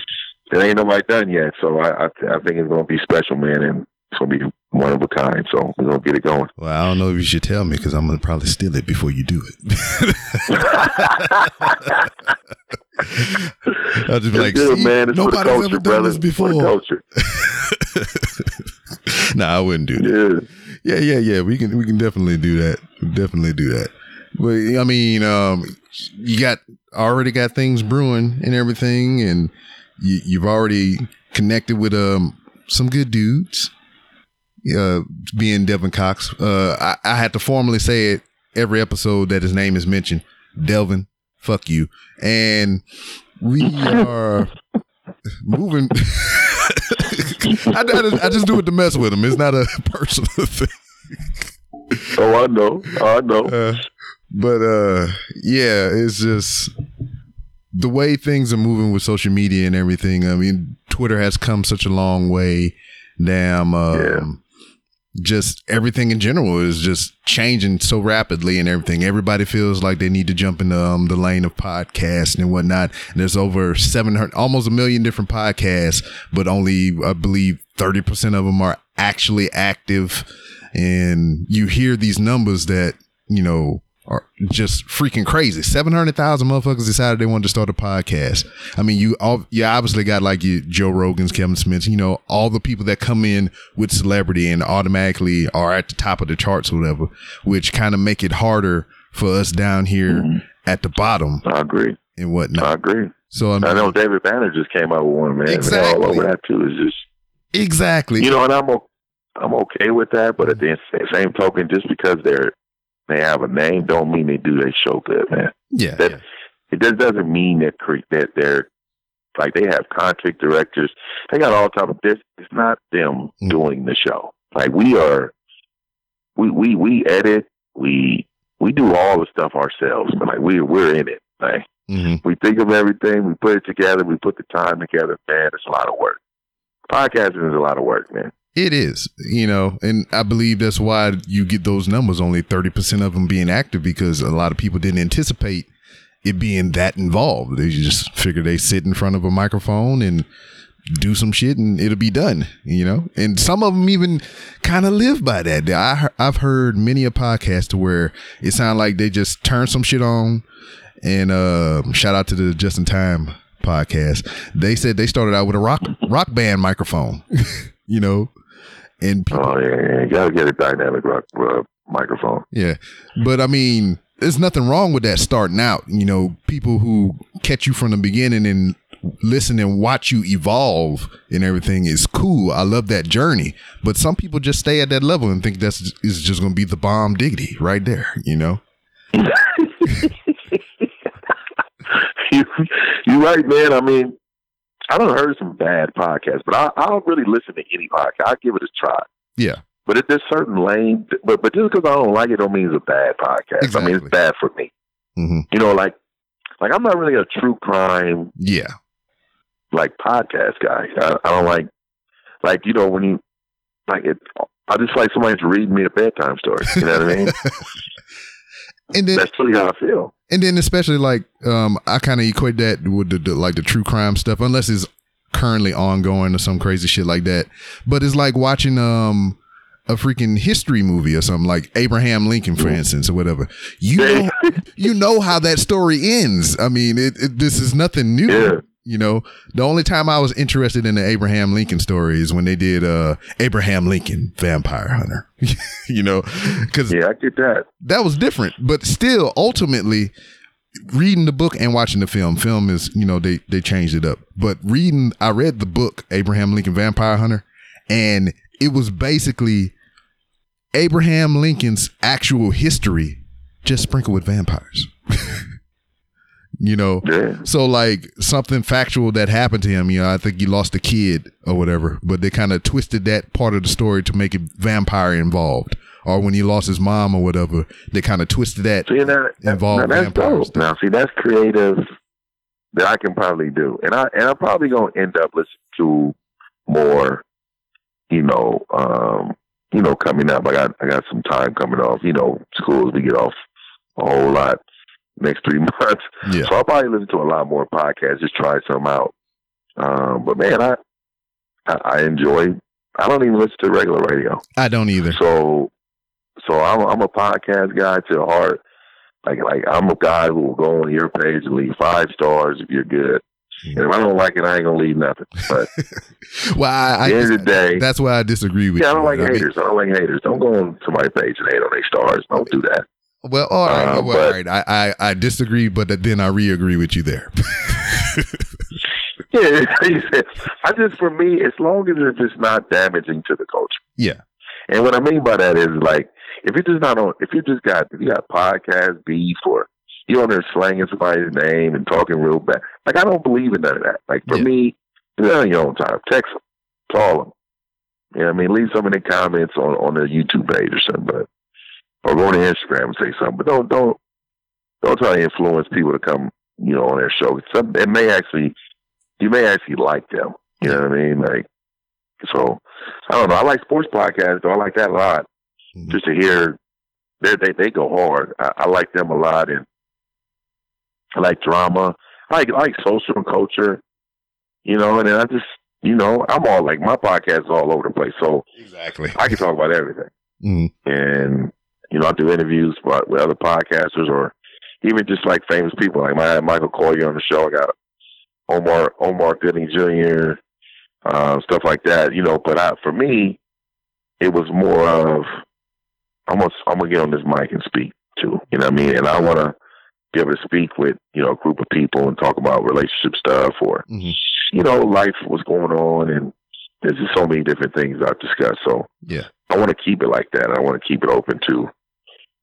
it ain't nobody done yet. So I I, I think it's gonna be special, man, and it's gonna be one of a kind. So we're gonna get it going. Well, I don't know if you should tell me because I'm gonna probably steal it before you do it. I'll just be like, good, "See, man. It's nobody's culture, ever done brother. this It's for the before. culture. nah, I wouldn't do that. Yeah. Yeah, yeah, yeah. We can we can definitely do that. Definitely do that. But I mean, um, you got already got things brewing and everything, and you, you've already connected with um some good dudes. Uh, being Devin Cox, uh, I, I had to formally say it every episode that his name is mentioned. Delvin, fuck you, and we are moving. I, I, just, I just do it to mess with him. It's not a personal thing. Oh, I know. I know. Uh, but uh, yeah, it's just the way things are moving with social media and everything. I mean, Twitter has come such a long way. Damn, um, Yeah. Just everything in general is just changing so rapidly and everything. Everybody feels like they need to jump in um, the lane of podcasting and whatnot. And there's over 700, almost a million different podcasts, but only, I believe, 30% of them are actually active. And you hear these numbers that, you know, are just freaking crazy. 700,000 motherfuckers decided they wanted to start a podcast. I mean, you all, you obviously got like your Joe Rogan's, Kevin Smith's, you know, all the people that come in with celebrity and automatically are at the top of the charts or whatever, which kind of make it harder for us down here mm-hmm. at the bottom I agree. and whatnot. I agree. So, I I know David Banner just came out with one, man. Exactly. All over that too. It's just exactly. you know, and I'm I'm okay with that. But at the same token, just because they're they have a name, don't mean they do their show good, man. Yeah, That- yeah. It just doesn't mean that cre- that they're like they have contract directors. They got all type of this. It's not them Mm. doing the show. Like we are, we we we edit. We we do all the stuff ourselves. But like we we're in it. Like hmm we think of everything. We put it together. We put the time together. Man, it's a lot of work. Podcasting is a lot of work, man. It is, you know, and I believe that's why you get those numbers. Only thirty percent of them being active because a lot of people didn't anticipate it being that involved. They just figure they sit in front of a microphone and do some shit and it'll be done, you know. And some of them even kind of live by that. I I've heard many a podcast where it sounds like they just turn some shit on. And uh, shout out to the Just in Time podcast. They said they started out with a rock rock band microphone, you know, and people, Oh yeah, yeah. you gotta get a dynamic rock uh, microphone. yeah. But I mean, there's nothing wrong with that starting out. You know, people who catch you from the beginning and listen and watch you evolve and everything is cool. I love that journey. But some people just stay at that level and think that's is just going to be the bomb diggity right there. You know. you you right, man. I mean, I don't heard some bad podcasts, but I I don't really listen to any podcast. I give it a try. Yeah. But if there's certain lane, but but just because I don't like it, don't mean it's a bad podcast. I mean, it's bad for me. hmm You know, like like I'm not really a true crime Yeah. like podcast guy. I, I don't like like you know when you like it. I just like somebody to read me a bedtime story. You know what I mean? And then That's really how I feel. And then especially like um I kind of equate that with the, the like the true crime stuff unless it's currently ongoing or some crazy shit like that. But it's like watching um a freaking history movie or something like Abraham Lincoln for instance or whatever. You know you know how that story ends. I mean, it, it this is nothing new. Yeah. You know, the only time I was interested in the Abraham Lincoln story is when they did uh Abraham Lincoln Vampire Hunter. you know, cuz Yeah, I get that. that was different but still ultimately reading the book and watching the film film is you know they they changed it up but reading i read the book abraham lincoln vampire hunter and it was basically abraham lincoln's actual history just sprinkled with vampires you know Yeah. so like something factual that happened to him, you know, I think he lost a kid or whatever, but they kind of twisted that part of the story to make it vampire involved. Or when he lost his mom or whatever, they kind of twisted that. See, now, Involve now that's dope. Now, see, that's creative that I can probably do, and I and I'm probably gonna end up listening to more. You know, um, you know, coming up. I got I got some time coming off. You know, schools we get off a whole lot next three months, Yeah. so I'll probably listen to a lot more podcasts. Just try some out. Um, but man, I I, I enjoy. I don't even listen to regular radio. I don't either. So, so I'm I'm a podcast guy to the heart. Like like I'm a guy who will go on your page and leave five stars if you're good. And if I don't like it, I ain't gonna leave nothing. But Well, I, at the end I of the day, that's why I disagree with yeah, I you. don't like I mean, haters. I don't like haters. Don't go on somebody's page and hate on their stars. Don't do that. Well, all right, Uh, well, but- all right. I, I I disagree, but then I re-agree with you there. Yeah, I just for me, as long as it's just not damaging to the culture. yeah, And what I mean by that is like if you're just not on, if you just got if you got podcast beef or you on there slanging somebody's name and talking real bad, like I don't believe in none of that. Like for Yeah. me, that on your own time. Text them, call them. You know what I mean? Leave some of the comments on on their YouTube page or something, but or go to Instagram and say something. But don't don't don't try to influence people to come, you know, on their show. Some it may actually you may actually like them. You know what I mean? Like so I don't know. I like sports podcasts though. I like that a lot. Mhm. Just to hear they they they go hard. I, I like them a lot and I like drama. I like I like social and culture. You know, and then I just you know, I'm all like my podcast is all over the place. So exactly. I can talk about everything. Mhm. And you know, I do interviews with with other podcasters or even just like famous people. Like my Michael Collier on the show. I got Omar Omar Gooding Jr. Uh, stuff like that. You know, but I, for me, it was more of I'm gonna I'm gonna get on this mic and speak too. You know what I mean? And I want to be able to speak with you know a group of people and talk about relationship stuff or Mhm. you know life what's going on and there's just so many different things I've discussed. So Yeah. I want to keep it like that. I want to keep it open to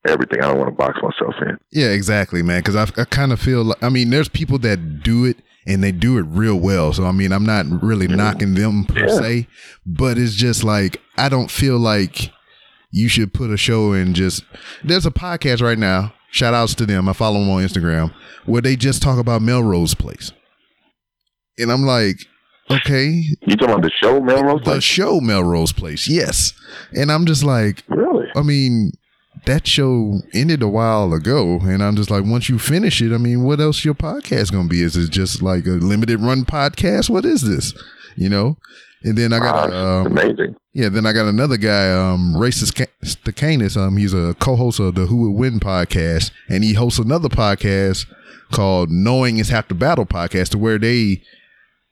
everything. I don't want to box myself in. Yeah, exactly, man. Because I, I kind of feel like, I mean, there's people that do it and they do it real well. So, I mean, I'm not really knocking them per Yeah. se, but it's just like, I don't feel like you should put a show in just, there's a podcast right now. Shout outs to them. I follow them on Instagram where they just talk about Melrose Place. And I'm like, okay, You talking about the show, Melrose? Place? the show Melrose Place. Yes. And I'm just like, really? I mean, that show ended a while ago, and I'm just like, once you finish it, I mean, what else your podcast gonna be? Is it just like a limited run podcast? What is this? You know? And then I got Wow, a, um, amazing. yeah, then I got another guy, um, Racist Ca- Stacanus. Um, he's a co-host of the Who Would Win podcast, and he hosts another podcast called Knowing Is Half the Battle podcast, to where they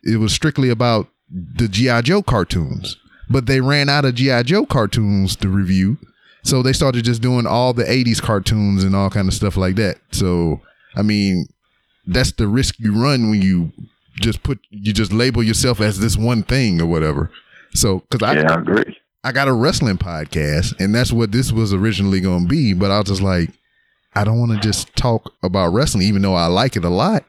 it was strictly about the GI Joe cartoons, but they ran out of GI Joe cartoons to review, so they started just doing all the '80s cartoons and all kind of stuff like that. So, I mean, that's the risk you run when you just put you just label yourself as this one thing or whatever. So, because I yeah, I agree. I got a wrestling podcast, and that's what this was originally going to be. But I was just like, I don't want to just talk about wrestling, even though I like it a lot.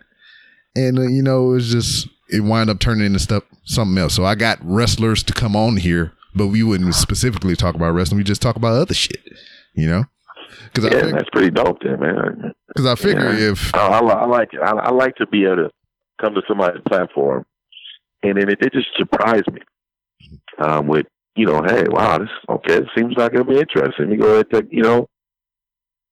And uh, you know, it's just it wind up turning into stuff something else. So I got wrestlers to come on here, but we wouldn't specifically talk about wrestling. We just talk about other shit, you know. Because I Yeah, fig- that's pretty dope, man. because I figure Yeah. if I, I, I like it. I, I like to be able to come to somebody's platform, and then it, it just surprised me um, with you know, hey, wow, this okay. It seems like it'll be interesting. You go ahead, and take, you know.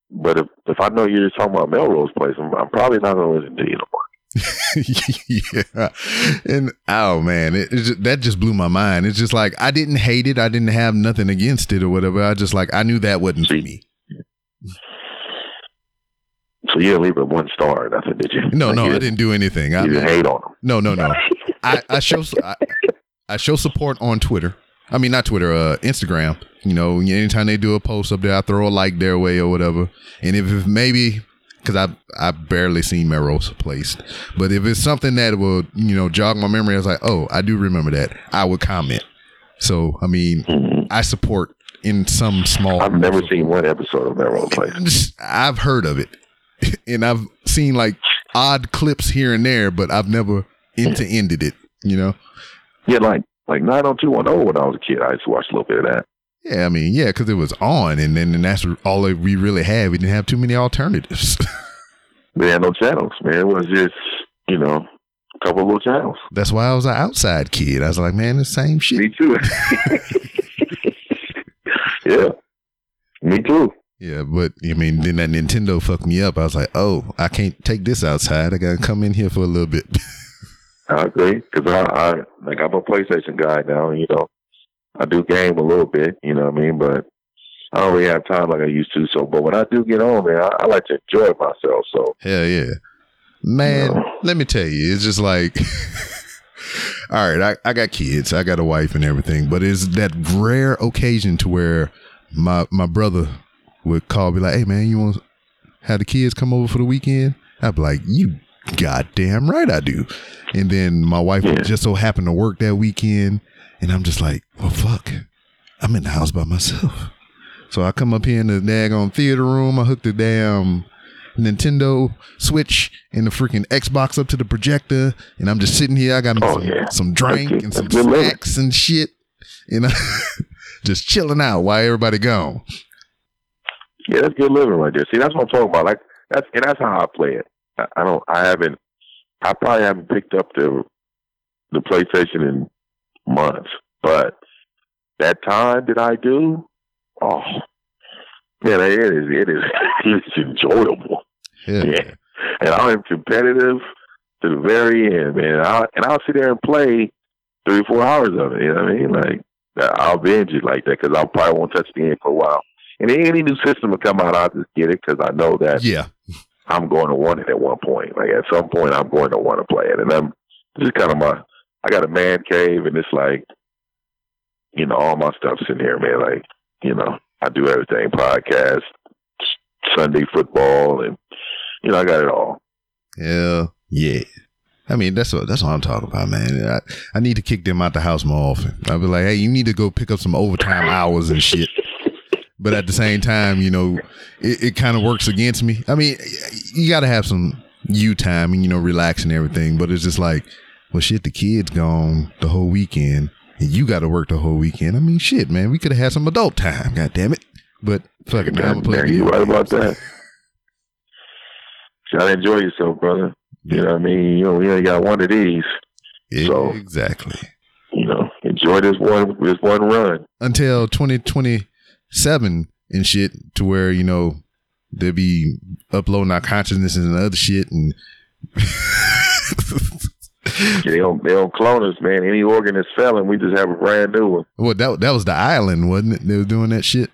But if if I know you're just talking about Melrose Place, I'm, I'm probably not going to listen to you no more. yeah, and oh man, it, it just, that just blew my mind. It's just like I didn't hate it, I didn't have nothing against it or whatever. I just like I knew that wasn't for me. So you didn't leave it one star or nothing, did you? No, Like, no, you I didn't do anything. I You didn't hate on them. no, no, no. I, I show I, I show support on Twitter. I mean, not Twitter, uh, Instagram. You know, anytime they do a post up there, I throw a like their way or whatever. And if, if maybe because I I barely seen Melrose placed, but if it's something that will you know jog my memory, I was like, oh, I do remember that. I would comment. So I mean, Mhm. I support in some small. I've never seen one episode of Melrose Place. I've heard of it, and I've seen like odd clips here and there, but I've never into ended it. You know. Yeah, like like 90210 when I was a kid. I used to watch a little bit of that. Yeah, I mean, yeah, because it was on, and then and that's all that we really had. We didn't have too many alternatives. we had no channels, man. It was just, you know, a couple of little channels. that's why I was an outside kid. I was like, man, the same shit. Me too. yeah. Me too. Yeah, but I mean, then that Nintendo fucked me up. I was like, oh, I can't take this outside. I gotta come in here for a little bit. I agree. Because I, I, like, I'm a PlayStation guy now, you know, I do game a little bit, you know what I mean? But I don't really have time like I used to. So, but when I do get on, man, I, I like to enjoy myself. So, Hell yeah, man. No. Let me tell you, it's just like, all right, I, I got kids, I got a wife and everything, but it's that rare occasion to where my my brother would call, be like, hey man, you want to have the kids come over for the weekend? I'd be like, you goddamn right I do. And then my wife Yeah. would just so happen to work that weekend, and I'm just like, well, fuck, I'm in the house by myself. So I come up here in the daggone theater room. I hook the damn Nintendo Switch and the freaking Xbox up to the projector, and I'm just sitting here. I got Oh, some, yeah. some drink That's- and some that's good living. snacks and shit, and I just chilling out while everybody gone. yeah, that's good living right there. See, that's what I'm talking about. Like, that's, and that's how I play it. I, I don't, I haven't, I probably haven't picked up the, the PlayStation in months, but that time that I do, oh, man, it is, it is, it's enjoyable. Yeah, Yeah. And I'm competitive to the very end, man. I, and I'll sit there and play three, four hours of it. You know what I mean? Like, I'll binge it like that because I probably won't touch the end for a while. And any new system will come out, I'll just get it because I know that yeah, I'm going to want it at one point. Like at some point, I'm going to want to play it, and I'm just kind of my. I got a man cave, and it's like, you know, all my stuff's in here, man. Like, you know, I do everything: podcast, Sunday football, and you know, I got it all. hell yeah. I mean, that's what that's what I'm talking about, man. I, I need to kick them out the house more often. I'll be like, hey, you need to go pick up some overtime hours and shit. But at the same time, you know, it, it kind of works against me. I mean, you got to have some you time and you know, relax and everything. But it's just like, well, shit, the kid's gone the whole weekend, and you got to work the whole weekend. I mean, shit, man, we could have had some adult time. God damn it! But fuck it, man, I'm play you right about that. You gotta enjoy yourself, brother. You know what I mean? You know, we only got one of these. So- exactly. You know, enjoy this one this one run. until 2027 and shit to where you know they'll be uploading our consciousness and other shit and They don't they don't clone us, man. Any organ is failing, we just have a brand new one. well that that was the island wasn't it they were doing that shit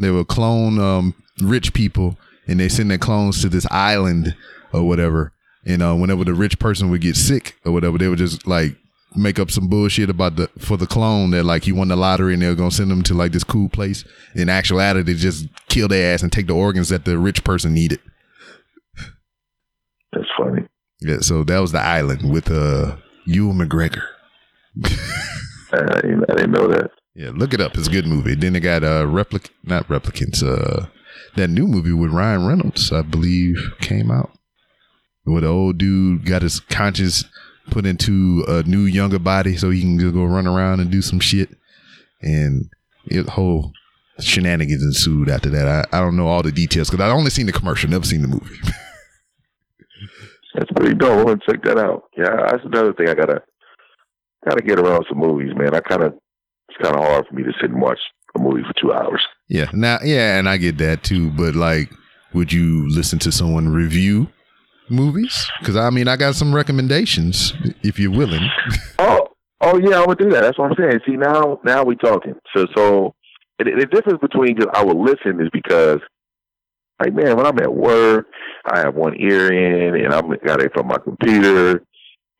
they would clone um rich people and they send their clones to this island or whatever and uh, whenever the rich person would get sick or whatever they would just like make up some bullshit about the for the clone that like he won the lottery and they were gonna send him to like this cool place in actuality they just kill their ass and take the organs that the rich person needed That's funny. Yeah, so that was the island with uh Ewan McGregor. I didn't, I didn't know that. Yeah, look it up. It's a good movie. Then they got uh replic not replicants, uh that new movie with Ryan Reynolds, I believe, came out. Where the old dude got his conscience put into a new younger body so he can just go run around and do some shit. And it whole shenanigans ensued after that. I, I don't know all the details because I only seen the commercial, never seen the movie. That's pretty dope. I want to check that out. Yeah, that's another thing I gotta gotta get around some movies, man. I kind of it's kind of hard for me to sit and watch a movie for two hours. Yeah. Now, yeah, and I get that too. But like, would you listen to someone review movies? Because I mean, I got some recommendations if you're willing. Oh, oh yeah, I would do that. That's what I'm saying. See, now now we talking. So so the, the difference between just I would listen is because, like, man, when I'm at work, I have one ear in and I'm got it from my computer.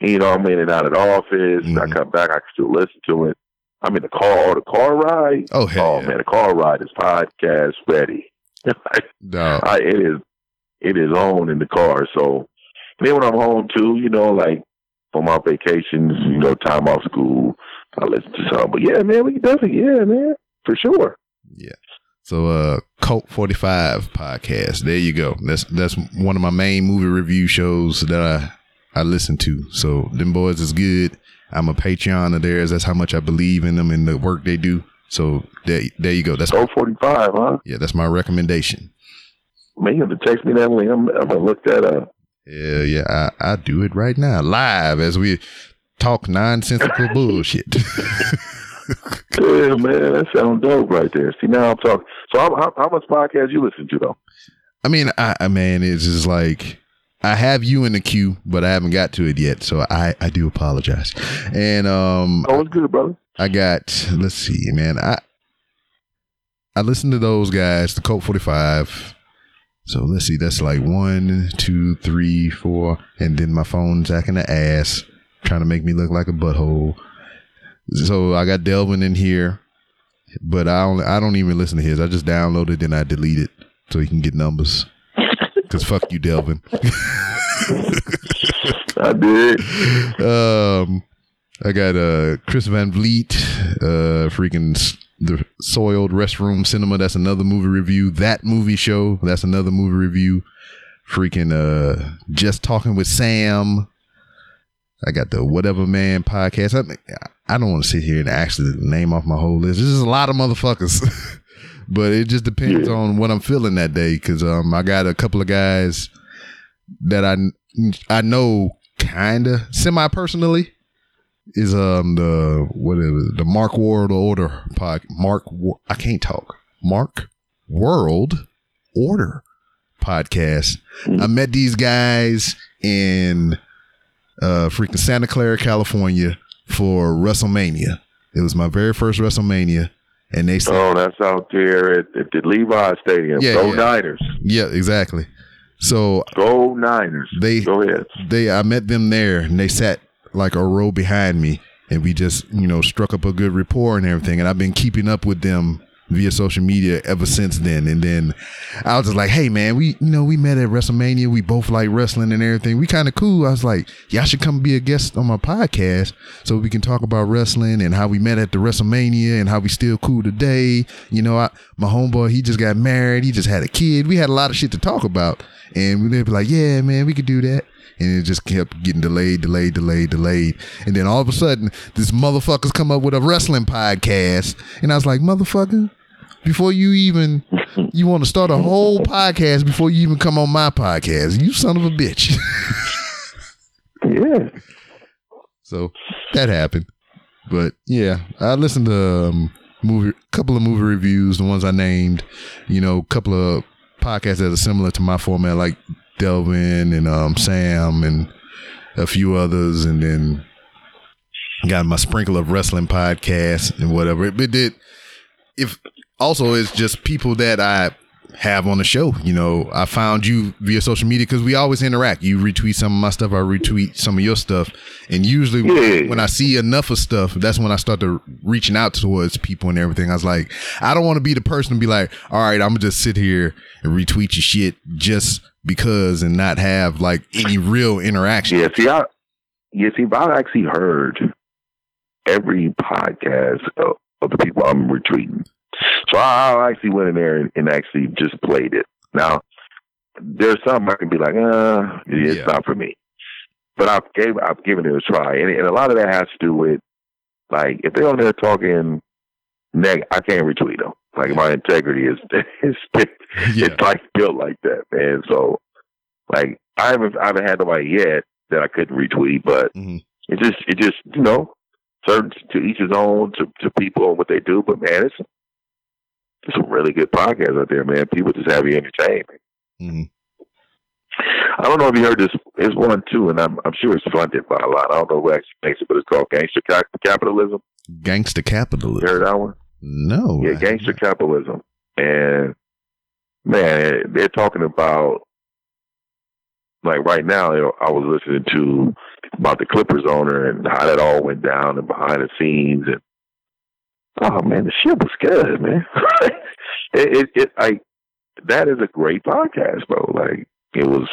You know, I'm in and out of the office. I Mhm. come back, I can still listen to it. I'm in the car. The car ride. Oh hell oh yeah. man, the car ride is podcast ready. Dog. I, it is it is on in the car. So and then when I'm home too, you know, like for my vacations, you know, time off school, I listen to some. But yeah, man, we can definitely, yeah, man, for sure. So uh Cult 45 podcast. There you go. That's that's one of my main movie review shows that I I listen to. So them boys is good. I'm a Patreon of theirs. That's how much I believe in them and the work they do. So there there you go. That's So 45, huh? yeah, that's my recommendation. Man, you have to text me that link. I'm, I'm gonna look that up. Yeah, yeah, I, I do it right now, live as we talk nonsensical bullshit. Yeah, man, that sounds dope right there. See, now I'm talking. So, how, how, how much podcast you listen to though? I mean, I, I man, it's just like I have you in the queue, but I haven't got to it yet, so I I do apologize. And um, Oh, it's good, brother. I got let's see, man, I I listened to those guys, the Colt Forty Five. So let's see, that's like one, two, three, four, and then my phone's acting the ass, trying to make me look like a butthole. So I got Delvin in here, but I only I don't even listen to his. I just download it and I delete it so he can get numbers. Cause fuck you, Delvin. I did. um, I got uh Chris Van Vliet, uh, freaking the soiled restroom cinema. That's another movie review. That movie show. That's another movie review. Freaking uh, just talking with Sam. I got the Whatever Man podcast. I, mean, I don't want to sit here and actually name off my whole list. This is a lot of motherfuckers, but it just depends Yeah. on what I'm feeling that day. Cause um, I got a couple of guys that I I know kind of semi personally is um the what is it, the Mark World Order pod Mark I can't talk Mark World Order podcast. I met these guys in uh freaking Santa Clara, California for WrestleMania. It was my very first WrestleMania, and they said, Oh, that's out there at, at the Levi Stadium. Yeah, Go yeah. Niners. "Yeah, exactly." So Go Niners. they Go ahead. they I met them there and they sat like a row behind me and we just, you know, struck up a good rapport and everything. And I've been keeping up with them via social media ever since then. And then I was just like, hey man, we you know we met at WrestleMania. We both like wrestling and everything. We kind of cool. I was like, y'all should come be a guest on my podcast so we can talk about wrestling and how we met at the WrestleMania and how we still cool today. You know, I, my homeboy he just got married. He just had a kid. We had a lot of shit to talk about, and we'd be like, yeah man, we could do that and it just kept getting delayed, delayed, delayed, delayed. And then all of a sudden, this motherfuckers come up with a wrestling podcast, and I was like, motherfucker, before you even you want to start a whole podcast before you even come on my podcast, you son of a bitch. yeah. So that happened, but yeah, I listened to um, movie, couple of movie reviews, the ones I named, you know, a couple of podcasts that are similar to my format, like Delvin and um, Sam and a few others, and then got my sprinkle of wrestling podcasts and whatever. It, it did. If also it's just people that I have on the show. You know, I found you via social media because we always interact. You retweet some of my stuff, I retweet some of your stuff, and usually Yeah. when I see enough of stuff, that's when I start to reaching out towards people and everything. I was like, I don't want to be the person to be like, all right, I'm gonna just sit here and retweet your shit just because and not have like any real interaction. Yeah, see, I, yeah, see, I've actually heard every podcast of, of the people I'm retweeting. So I, I actually went in there and, and actually just played it. Now, there's some I can be like, uh, it's Yeah. not for me. But I've gave I've given it a try, and, and a lot of that has to do with like if they're on there talking neg, I can't retweet them. Like my integrity is is Yeah. it's like built like that, man. So like I haven't I haven't had nobody yet that I couldn't retweet, but Mhm. it just it just you know certain to each his own to to people and what they do. But man, it's it's some really good podcasts out there, man. People just have you entertained. Mhm. I don't know if you heard this. It's one too, and I'm I'm sure it's funded by a lot. I don't know who actually makes it, but it's called Gangster Capitalism. Gangster You capitalism. heard that one? No. Yeah, gangster capitalism. And man, they're talking about like right now. You know, I was listening to about the Clippers owner and how that all went down and behind the scenes. And oh man, the shit was good, man. it, it, it, like that is a great podcast, bro. Like it was,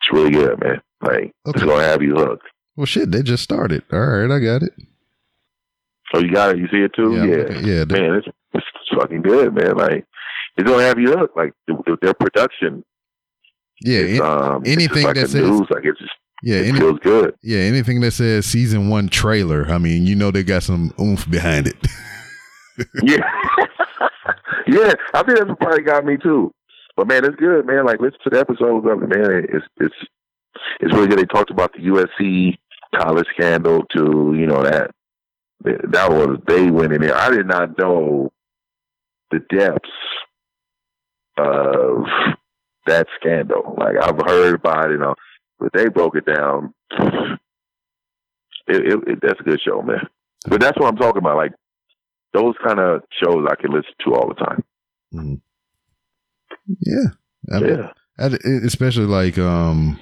it's really good, man. Like it's Okay. gonna have you hooked. Well, shit, they just started. All right, I got it. So you got it. You see it too? Yeah, Yeah, okay, yeah, man, it's, it's fucking good, man. Like it's gonna have you hooked. Like th- th- their production Yeah, um, anything like that says- news, like it's just yeah, it any, feels good. yeah, anything that says season one trailer. I mean, you know they got some oomph behind it. yeah, yeah. I think that's what probably got me too. But man, it's good, man. Like listen to the episodes of it, man. It's it's it's really good. They talked about the USC college scandal too. You know that that was they went in there. I did not know the depths of that scandal. Like I've heard about it, you know, but they broke it down. It, it, it, that's a good show, man. But that's what I'm talking about. Like those kind of shows I can listen to all the time. yeah, I yeah, I- especially like um,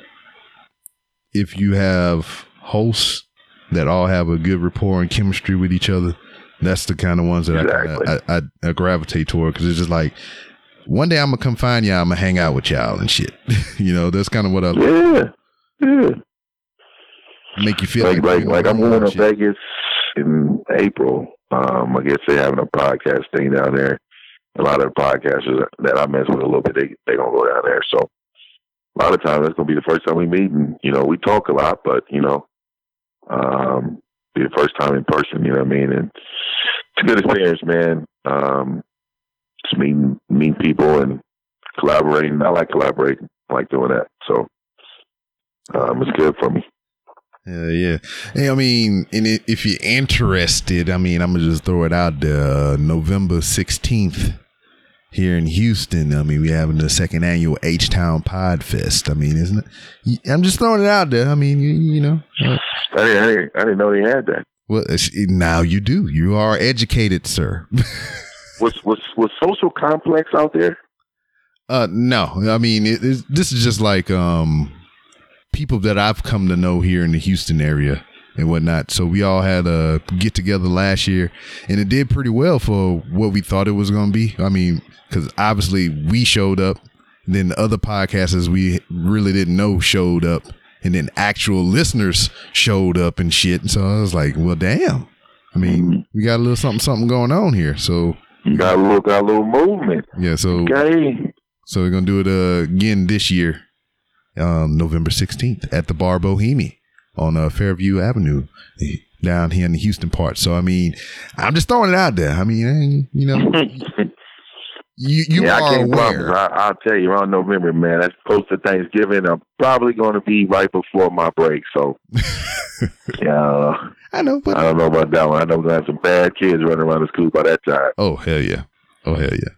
if you have hosts that all have a good rapport and chemistry with each other. That's the kind of ones that Exactly. I, I, I I gravitate toward because it's just like one day I'm gonna come find y'all, I'm gonna hang out with y'all and shit. you know, that's kind of what I yeah, yeah. make you feel Like like you're like I'm going to. Vegas in April. Um, I guess they're having a podcast thing down there. A lot of the podcasters that I mess with a little bit, they they gonna go down there. So a lot of times it's gonna be the first time we meet, and you know we talk a lot, but you know, um, be the first time in person. You know what I mean? And it's a good experience, man. Um, just meeting meeting people and collaborating. I like collaborating. I like doing that. So um, it's good for me. Yeah, yeah. Hey, I mean, and if you're interested, I mean, I'm gonna just throw it out. Uh, November 16th here in Houston. I mean, we having the second annual H Town Pod Fest. I mean, isn't it? I'm just throwing it out there. I mean, you, you know. Uh, I didn't, I didn't, I didn't know they had that. well, now you do. You are educated, sir. Was was was social complex out there? Uh, no, I mean it, it's this is just like um people that I've come to know here in the Houston area, and whatnot. So we all had a get together last year, and it did pretty well for what we thought it was going to be. I mean, because obviously we showed up, and then the other podcasters we really didn't know showed up, and then actual listeners showed up and shit. And so I was like, well, damn. I mean, we got a little something something going on here. So You got a little, got a little movement. yeah, so Okay. so we're gonna do it uh, again this year, um, November sixteenth at the Bar Boheme on uh, Fairview Avenue down here in the Houston part. So I mean, I'm just throwing it out there. I mean, you know, you you yeah, I can't promise. aware. I, I'll tell you around November, man. That's close to Thanksgiving. I'm probably going to be right before my break. So, yeah, I know, I don't know about that one. I know we're going to have some bad kids running around the school by that time, oh hell yeah, oh hell yeah.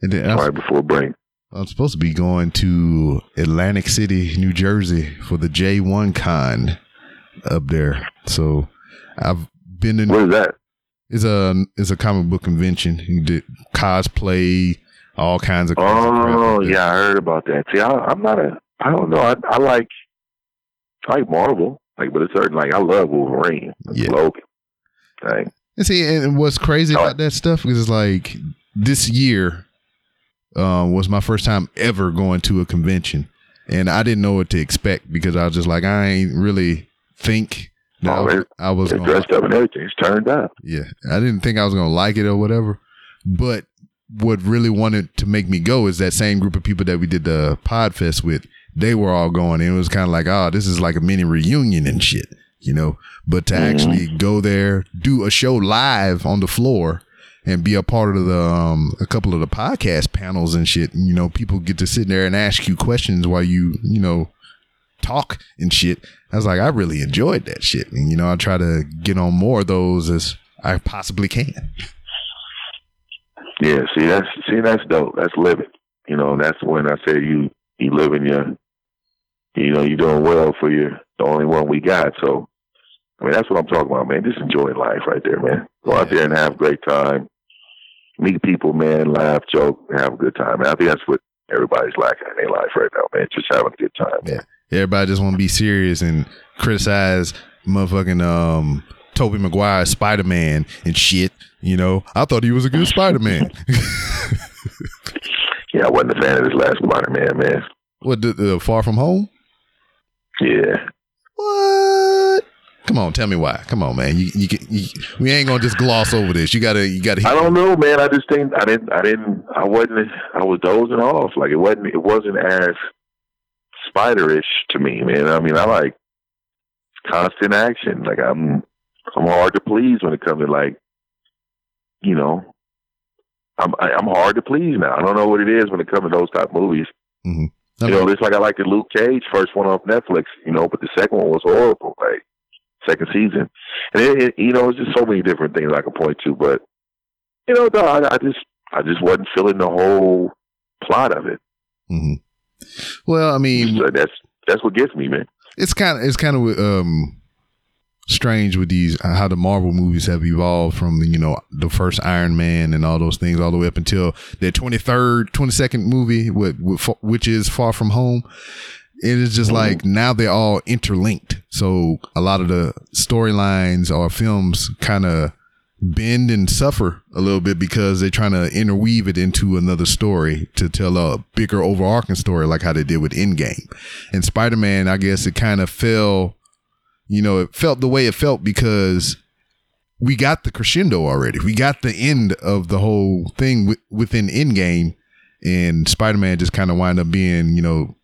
And then right before break. I'm supposed to be going to Atlantic City, New Jersey for the J1 Con up there. So I've been in. What is that? It's a it's a comic book convention. You did cosplay, all kinds of. Oh, yeah, I heard about that. See, I, I'm not a. I don't know. I, I like. I like Marvel, like, but it's certain. Like, I love Wolverine, Yeah. Logan. Like, And see, and what's crazy Oh. about that stuff is like this year um, was my first time ever going to a convention, and I didn't know what to expect because I was just like, I ain't really think that I was, I was gonna dressed up and everything. It's turned up. Yeah, I didn't think I was gonna like it or whatever. But what really wanted to make me go is that same group of people that we did the Podfest with. They were all going, and it was kind of like, oh, this is like a mini reunion and shit, you know. But to actually go there, do a show live on the floor, and be a part of the um, a couple of the podcast panels and shit, you know, people get to sit there and ask you questions while you, you know, talk and shit. I was like, I really enjoyed that shit. And, you know, I try to get on more of those as I possibly can. Yeah, see that's see that's dope. That's living. You know, that's when I say you you living your you know, you're doing well for your the only one we got. So I mean that's what I'm talking about, man. Just enjoy life right there, man. Go out there and have a great time. Meet people, man, laugh, joke, have a good time. And I think that's what everybody's lacking in their life right now, man. Just having a good time. Yeah. Everybody just want to be serious and criticize motherfucking um Tobey Maguire Spider Man and shit. You know, I thought he was a good Spider Man. Yeah, I wasn't a fan of this last Spider Man, man. what the, the Far From Home? Yeah. What? Come on, tell me why. Come on, man. You, you, can- you we ain't gonna just gloss over this. You gotta, you gotta. I don't know, man. I just think I didn't. I didn't. I wasn't. I was dozing off. Like it wasn't. It wasn't as spiderish to me, man. I mean, I like constant action. Like I'm. I'm hard to please when it comes to like, you know. I'm I, I'm hard to please now. I don't know what it is when it comes to those type of movies. I You know, it's like I like the Luke Cage first one off Netflix. You know, but the second one was horrible. Like second season, and it, it, you know, it's just so many different things I can point to. But you know, no, I, I just I just wasn't feeling the whole plot of it. mhm. Well, I mean, So that's that's what gets me, man. it's kind of it's kind of um strange with these how the Marvel movies have evolved from you know the first Iron Man and all those things all the way up until their 23rd 22nd movie with, with which is Far From Home. It is just like now they're all interlinked. So a lot of the storylines or films kind of bend and suffer a little bit because they're trying to interweave it into another story to tell a bigger overarching story like how they did with Endgame and Spider-Man I guess it kind of fell you know, it felt the way it felt because we got the crescendo already. We got the end of the whole thing wi- within Endgame, and Spider Man just kind of wind up being, you know,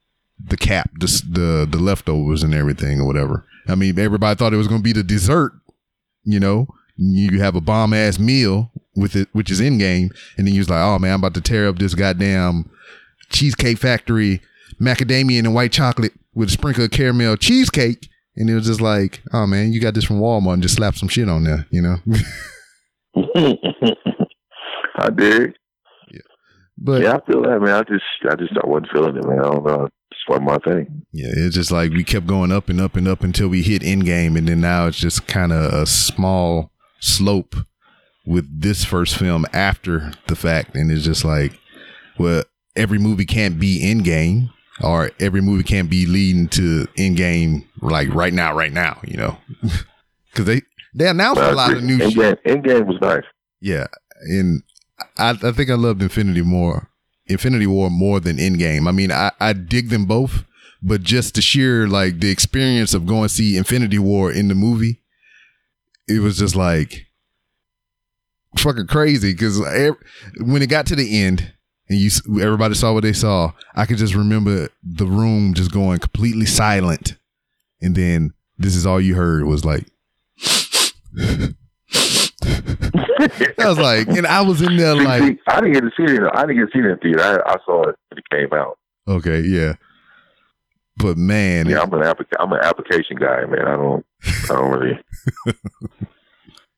the cap, s- the the leftovers and everything or whatever. I mean, everybody thought it was going to be the dessert. You know, you have a bomb ass meal with it, which is Endgame, and then you was like, oh man, I'm about to tear up this goddamn cheesecake factory, macadamia and white chocolate with a sprinkle of caramel cheesecake. And it was just like, oh man, you got this from Walmart and just slap some shit on there, you know? I did. Yeah. but Yeah, I feel that, man. I just I just I wasn't feeling it, man. I don't know. It's wasn't my thing. yeah, it's just like we kept going up and up and up until we hit Endgame. And then now it's just kind of a small slope with this first film after the fact. And it's just like, well, every movie can't be Endgame or every movie can't be leading to Endgame like right now, right now, you know? because they they announced a lot of new shit. Endgame, Endgame was nice. Yeah, and I, I think I loved Infinity more, Infinity War more than Endgame. I mean, I, I dig them both, but just the sheer like the experience of going see Infinity War in the movie, it was just like fucking crazy. Because when it got to the end and you everybody saw what they saw, I could just remember the room just going completely silent, and then this is all you heard was like. I was like, and I was in there like, See, I didn't get to see it. I didn't get to see it in theater. I, I saw it when it came out. okay, yeah, but man, Yeah, I'm an applica- I'm an application guy, man. I don't, I don't really.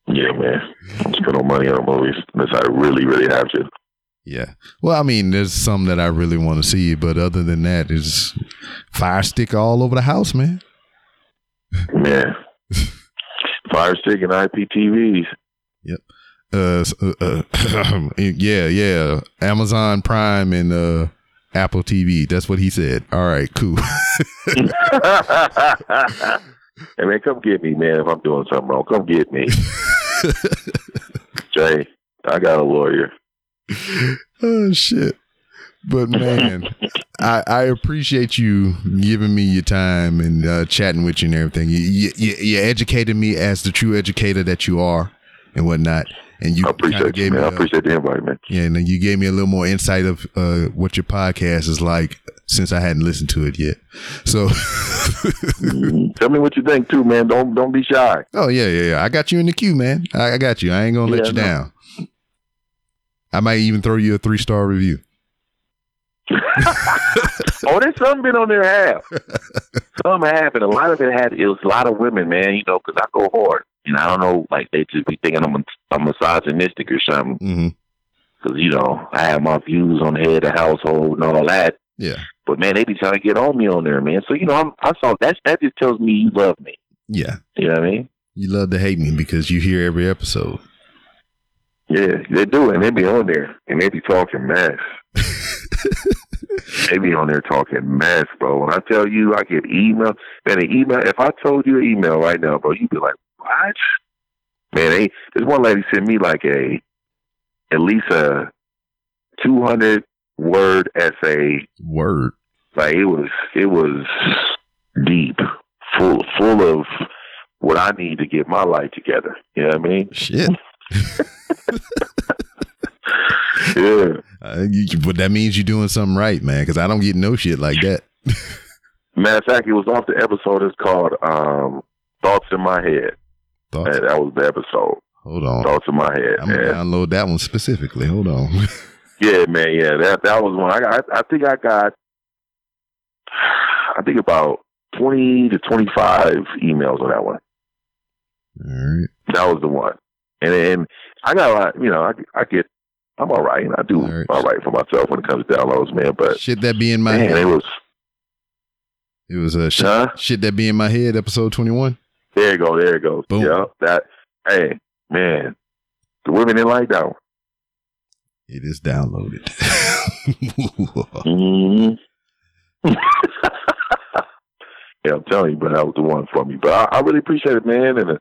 yeah, man. I don't spend no money on movies unless I really, really have to. yeah. Well, I mean, there's some that I really want to see, but other than that, it's fire stick all over the house, man. Man, Fire Stick and IPTVs. Uh, uh, uh yeah, yeah. Amazon Prime and uh Apple TV. That's what he said. All right, cool. hey man, come get me, man. If I'm doing something wrong, come get me, Jay. I got a lawyer. oh shit. But man, I, I appreciate you giving me your time and uh, chatting with you and everything. You, you, you educated me as the true educator that you are and whatnot. And you I appreciate you, man. I a- appreciate the invite, man. yeah, and you gave me a little more insight of uh, what your podcast is like since I hadn't listened to it yet. So, Mhm. Tell me what you think too, man. Don't don't be shy. oh yeah, yeah, yeah. I got you in the queue, man. I, I got you. I ain't gonna let Yeah, you I know. down. I might even throw you a three star review. oh, there's some been on there half. Some have, and a lot of it had. It was a lot of women, man. You know, because I go hard, and I don't know, like they just be thinking I'm a, I'm misogynistic or something. Because you know, I have my views on the head of household and all that. Yeah, But man, they be trying to get on me on there, man. So you know, I'm, I saw that. That just tells me you love me. yeah. You know what I mean? You love to hate me because you hear every episode. Yeah, they do, and they be on there, and they be talking mess. they be on there talking mess, bro. When I tell you, I get email, man, an email. If I told you an email right now, bro, you'd be like, "What?" Man, they, there's one lady sent me like a, at least a, two hundred word essay. Word. Like it was, it was deep, full, full of what I need to get my life together. You know what I mean? Shit. Yeah. Uh, you, but that means you're doing something right, man. Because I don't get no shit like that. Matter of fact, it was off the episode. It's called um, "Thoughts in My Head." Thoughts? And that was the episode. Hold on. "Thoughts in My Head." I'm gonna Yeah, download that one specifically. Hold on. yeah, man. Yeah, that that was one. I got. I think I got. I think about twenty to twenty-five emails on that one. All right. That was the one. And I got a lot. You know, I I get. I'm all right. And I do All right. all right for myself when it comes to downloads, man. But Shit that be in my man, head. it was. It was a shit, Huh? shit that be in my head. Episode 21. There you go. There you go. Boom. Yeah. That. Hey, man. The women didn't like that one. It is downloaded. hmm yeah, I'm telling you, but that was the one for me. But I, I really appreciate it, man. And uh,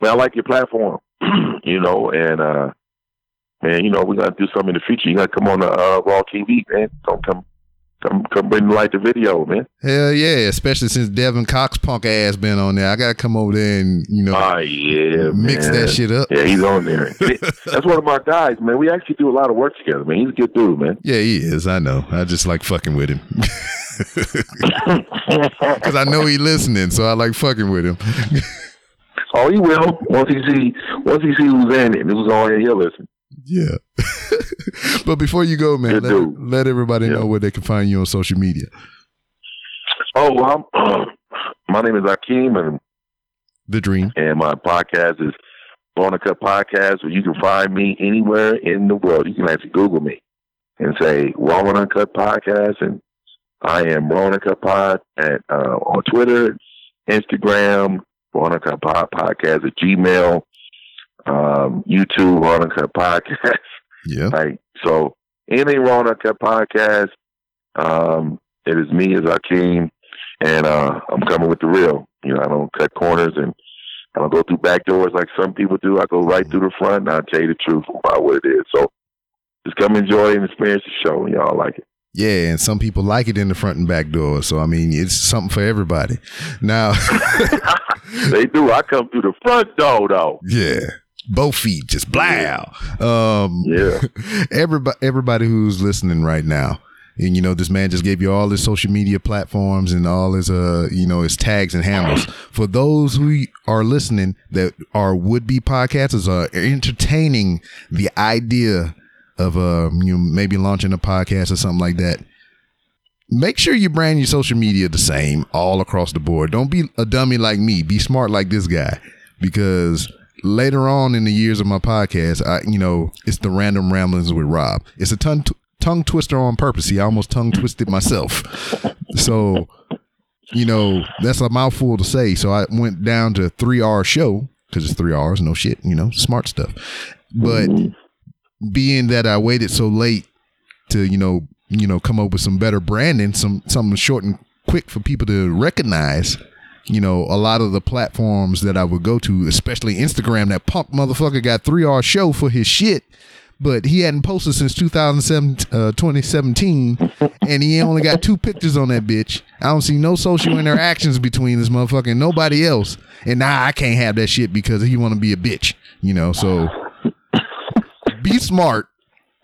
man, I like your platform, you know. And uh man, you know, we gotta do something in the future. You gotta come on the uh, Raw TV, man. Don't come, come, come bring the light to video, man. Hell yeah, especially since Devin Cox punk ass been on there. I gotta come over there and you know Ah, yeah, mix man. that shit up. Yeah, he's on there. That's one of my guys, man. We actually do a lot of work together, man. He's a good dude, man. Yeah, he is. I know. I just like fucking with him. Cause I know he listening, so I like fucking with him. oh, he will once he see once he see who's in it. Who's on it, he'll listen. Yeah. but before you go, man, let, let everybody Yeah. know where they can find you on social media. Oh, well, I'm, my name is Akeem, and The Dream. and my podcast is Born Cut Podcast, where you can find me anywhere in the world. You can actually Google me and say Raw Uncut Podcast, and I am Uncut Pod at uh, on Twitter, Instagram, Uncut Pod Podcast at Gmail, um, YouTube, and Uncut Podcast. Yeah. Like so, Raw and Uncut Podcast. Um, it is me as Akeem, and uh, I'm coming with the real. You know, I don't cut corners and I don't go through back doors like some people do. I go right through the front and I'll tell you the truth about what it is. So just come enjoy and experience the show and y'all like it. Yeah, and some people like it in the front and back door. So I mean, it's something for everybody. Now, they do. I come through the front door though. Yeah, both feet just blow. Um, yeah. Everybody, everybody who's listening right now, and you know, this man just gave you all his social media platforms and all his uh, you know, his tags and handles. For those who are listening that are would be podcasters, are entertaining the idea of uh you know, maybe launching a podcast or something like that make sure you brand your social media the same all across the board don't be a dummy like me be smart like this guy because later on in the years of my podcast i you know it's the random ramblings with rob. It's a tongue t- tongue twister on purpose. He almost tongue twisted myself. So you know that's a mouthful to say. So i went down to 3r show because it's three hours no shit you know smart stuff. But being that I waited so late to, you know, you know, come up with some better branding, some something short and quick for people to recognize. You know, a lot of the platforms that I would go to, especially Instagram, that punk motherfucker got three R show for his shit, but he hadn't posted since 2007, uh, 2017, and he only got two pictures on that bitch. I don't see no social interactions between this motherfucker and nobody else. And now I can't have that shit because he want to be a bitch, you know. So be smart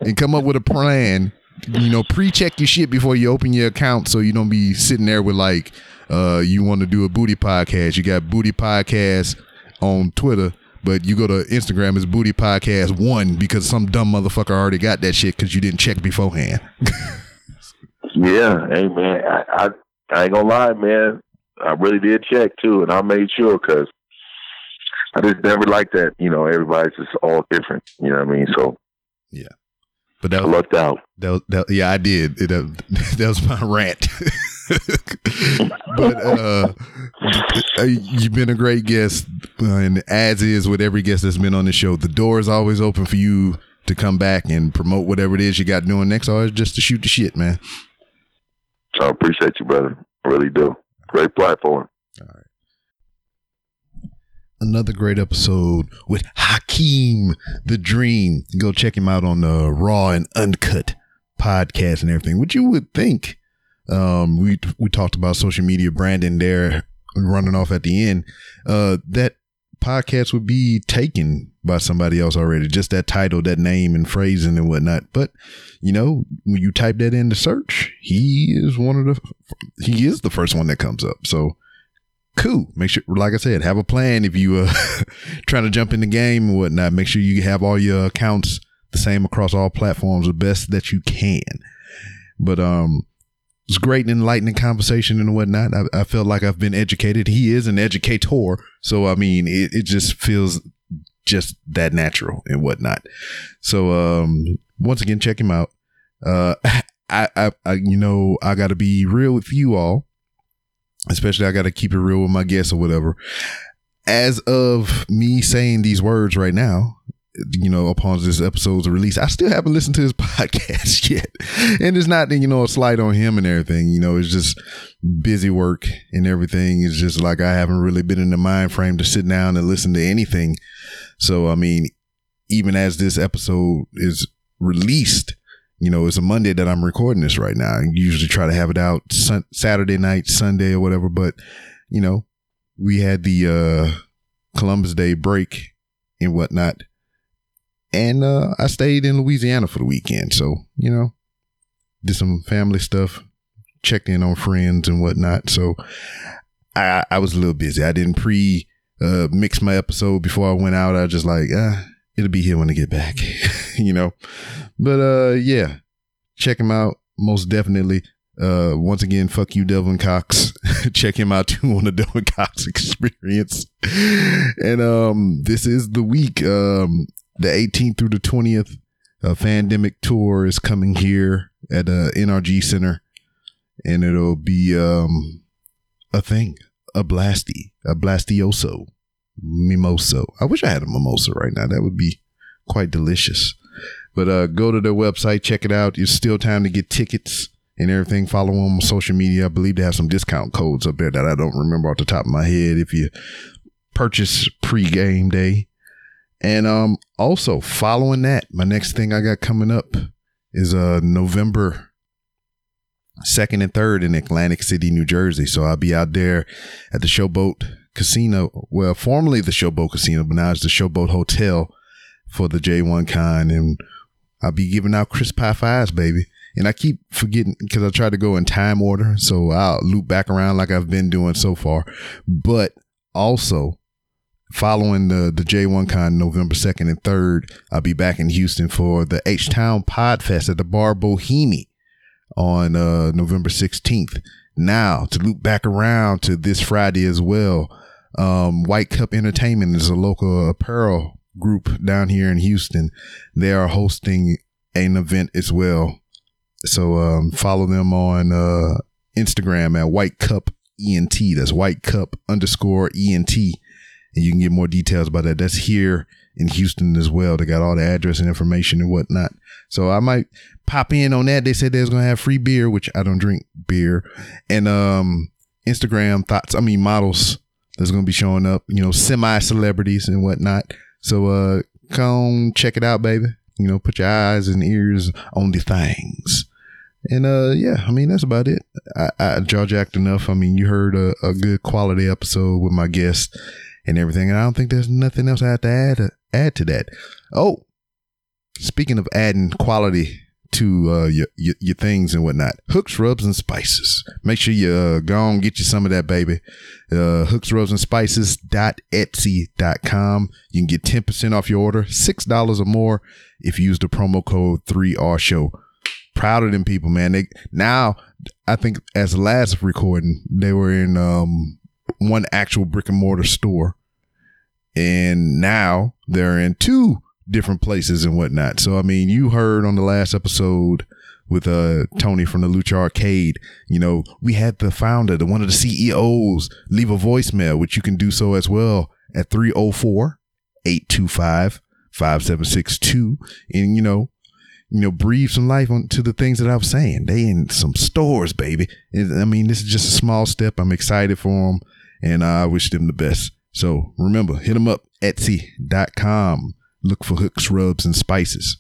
and come up with a plan. You know, pre-check your shit before you open your account, so you don't be sitting there with like, uh, you want to do a booty podcast. You got booty podcast on Twitter, but you go to Instagram it's booty podcast one because some dumb motherfucker already got that shit because you didn't check beforehand. yeah, hey man, I, I I ain't gonna lie, man. I really did check too, and I made sure because I just never liked that. You know, everybody's just all different. You know what I mean? So yeah, but that was, I lucked out. That, was, that yeah, I did. It, uh, that was my rant. but uh, you've been a great guest, uh, and as is with every guest that's been on the show, the door is always open for you to come back and promote whatever it is you got doing next, or just to shoot the shit, man. I appreciate you, brother. I really do. Great platform. All right another great episode with Hakeem the Dream. Go check him out on the Raw and Uncut podcast and everything. What you would think? Um, we we talked about social media branding there, running off at the end. Uh, that podcast would be taken by somebody else already. Just that title, that name, and phrasing and whatnot. But you know, when you type that into search, he is one of the he is the first one that comes up. So cool. Make sure, like I said, have a plan if you uh trying to jump in the game and whatnot. Make sure you have all your accounts the same across all platforms, the best that you can. But um, it's great and enlightening conversation and whatnot. I, I felt like I've been educated. He is an educator, so I mean, it, it just feels just that natural and whatnot. So um, once again, check him out. Uh, I, I, I you know, I got to be real with you all especially I got to keep it real with my guests or whatever. As of me saying these words right now, you know, upon this episode's release, I still haven't listened to his podcast yet. And it's not, you know, a slight on him and everything. You know, it's just busy work and everything. It's just like I haven't really been in the mind frame to sit down and listen to anything. So, I mean, even as this episode is released, you know, it's a Monday that I'm recording this right now. I usually try to have it out sun- Saturday night, Sunday or whatever. But, you know, we had the uh, Columbus Day break and whatnot. And uh, I stayed in Louisiana for the weekend. So, you know, did some family stuff, checked in on friends and whatnot. So I, I was a little busy. I didn't pre uh, mix my episode before I went out. I was just like, ah, it'll be here when I get back, you know. But uh, yeah, check him out most definitely. Uh, once again, fuck you, Delvin Cox. check him out too on the Delvin Cox Experience. and um, this is the week, um, the 18th through the 20th. A pandemic tour is coming here at uh, NRG Center, and it'll be um a thing, a blasty, a blastioso, mimoso. I wish I had a mimosa right now. That would be quite delicious. But uh, go to their website, check it out. It's still time to get tickets and everything. Follow them on social media. I believe they have some discount codes up there that I don't remember off the top of my head. If you purchase pre-game day. And um also following that, my next thing I got coming up is uh November second and third in Atlantic City, New Jersey. So I'll be out there at the Showboat Casino. Well, formerly the Showboat Casino, but now it's the Showboat Hotel for the J1 Con. And I'll be giving out crisp pie fives, baby. And I keep forgetting because I try to go in time order. So I'll loop back around like I've been doing so far. But also, following the, the J1 Con November 2nd and 3rd, I'll be back in Houston for the H Town Podfest at the Bar Boheme on uh, November 16th. Now, to loop back around to this Friday as well, um, White Cup Entertainment is a local apparel group down here in Houston. They are hosting an event as well so um, follow them on uh, Instagram at White Cup ENT. That's White Cup underscore ENT. And you can get more details about that. That's here in Houston as well. They got all the address and information and whatnot. So I might pop in on that. They said they was gonna have free beer, which I don't drink beer. And um Instagram thoughts, I mean models that's gonna be showing up, you know, semi celebrities and whatnot. So uh come check it out, baby. You know, put your eyes and ears on the things. And uh, yeah, I mean that's about it. I, I jaw jacked enough. I mean, you heard a, a, good quality episode with my guest and everything, and I don't think there's nothing else I have to add add to that. Oh, speaking of adding quality to uh, your, your, your things and whatnot, hooks, rubs, and spices. Make sure you uh, go and get you some of that, baby. Uh, hooks, rubs, and spices dot etsy dot com. You can get ten percent off your order, six dollars or more if you use the promo code three R Show proud of them people, man. They now I think as last recording, they were in um one actual brick and mortar store. And now they're in two different places and whatnot. So I mean, you heard on the last episode with uh Tony from the Lucha Arcade, you know, we had the founder, the one of the CEOs, leave a voicemail, which you can do so as well at 304 825 5762. And you know, you know, breathe some life onto the things that I was saying. They in some stores, baby. I mean, this is just a small step. I'm excited for them and I wish them the best. So remember, hit them up, etsy.com. Look for hooks, rubs, and spices.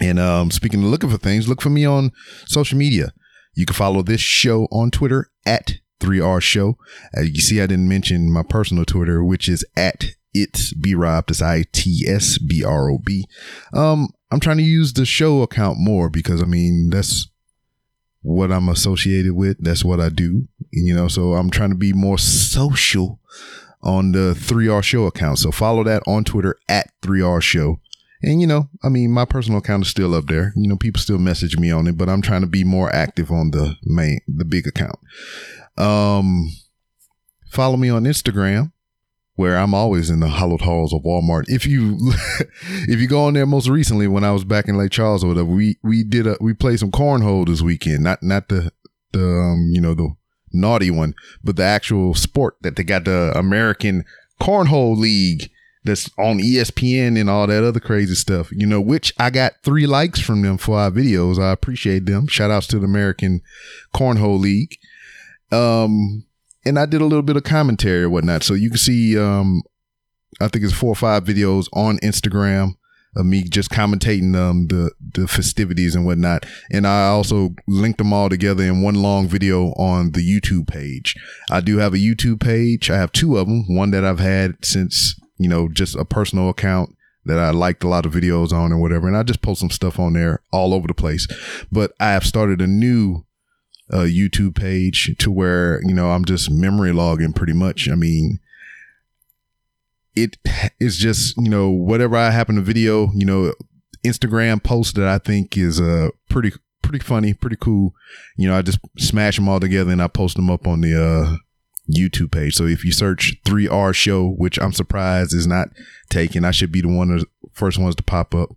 And um, speaking of looking for things, look for me on social media. You can follow this show on Twitter at 3R Show. Uh, you see, I didn't mention my personal Twitter, which is at it's B Rob. That's I T S B R O B. Um, I'm trying to use the show account more because I mean that's what I'm associated with. That's what I do. You know, so I'm trying to be more social on the 3R show account. So follow that on Twitter at 3R show. And you know, I mean, my personal account is still up there. You know, people still message me on it, but I'm trying to be more active on the main, the big account. Um, follow me on Instagram where I'm always in the hollowed halls of Walmart. If you if you go on there most recently when I was back in Lake Charles or whatever, we we did a we played some cornhole this weekend. Not not the the um, you know the naughty one, but the actual sport that they got the American Cornhole League that's on ESPN and all that other crazy stuff. You know, which I got three likes from them for our videos. I appreciate them. Shout outs to the American Cornhole League. Um and I did a little bit of commentary or whatnot. So you can see, um, I think it's four or five videos on Instagram of me just commentating um, the the festivities and whatnot. And I also linked them all together in one long video on the YouTube page. I do have a YouTube page. I have two of them. One that I've had since you know just a personal account that I liked a lot of videos on or whatever. And I just post some stuff on there all over the place. But I have started a new a YouTube page to where, you know, I'm just memory logging pretty much. I mean, it is just, you know, whatever I happen to video, you know, Instagram post that I think is uh pretty pretty funny, pretty cool. You know, I just smash them all together and I post them up on the uh YouTube page. So if you search 3R show, which I'm surprised is not taken, I should be the one of the first ones to pop up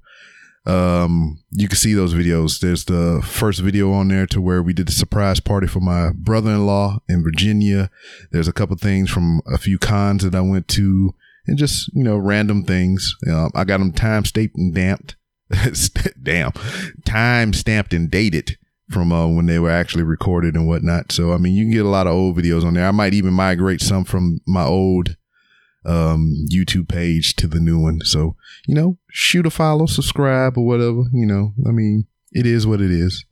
um, you can see those videos. There's the first video on there to where we did the surprise party for my brother-in-law in Virginia. There's a couple things from a few cons that I went to and just, you know, random things. Um, I got them time stamped and damped. Damn. Time stamped and dated from uh, when they were actually recorded and whatnot. So, I mean, you can get a lot of old videos on there. I might even migrate some from my old um, YouTube page to the new one. So, you know, shoot a follow, subscribe, or whatever. You know, I mean, it is what it is.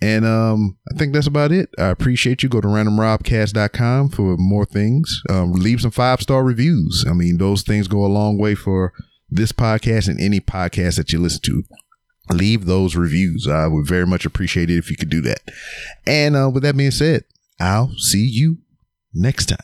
And um, I think that's about it. I appreciate you. Go to randomrobcast.com for more things. Um, leave some five star reviews. I mean, those things go a long way for this podcast and any podcast that you listen to. Leave those reviews. I would very much appreciate it if you could do that. And uh, with that being said, I'll see you next time.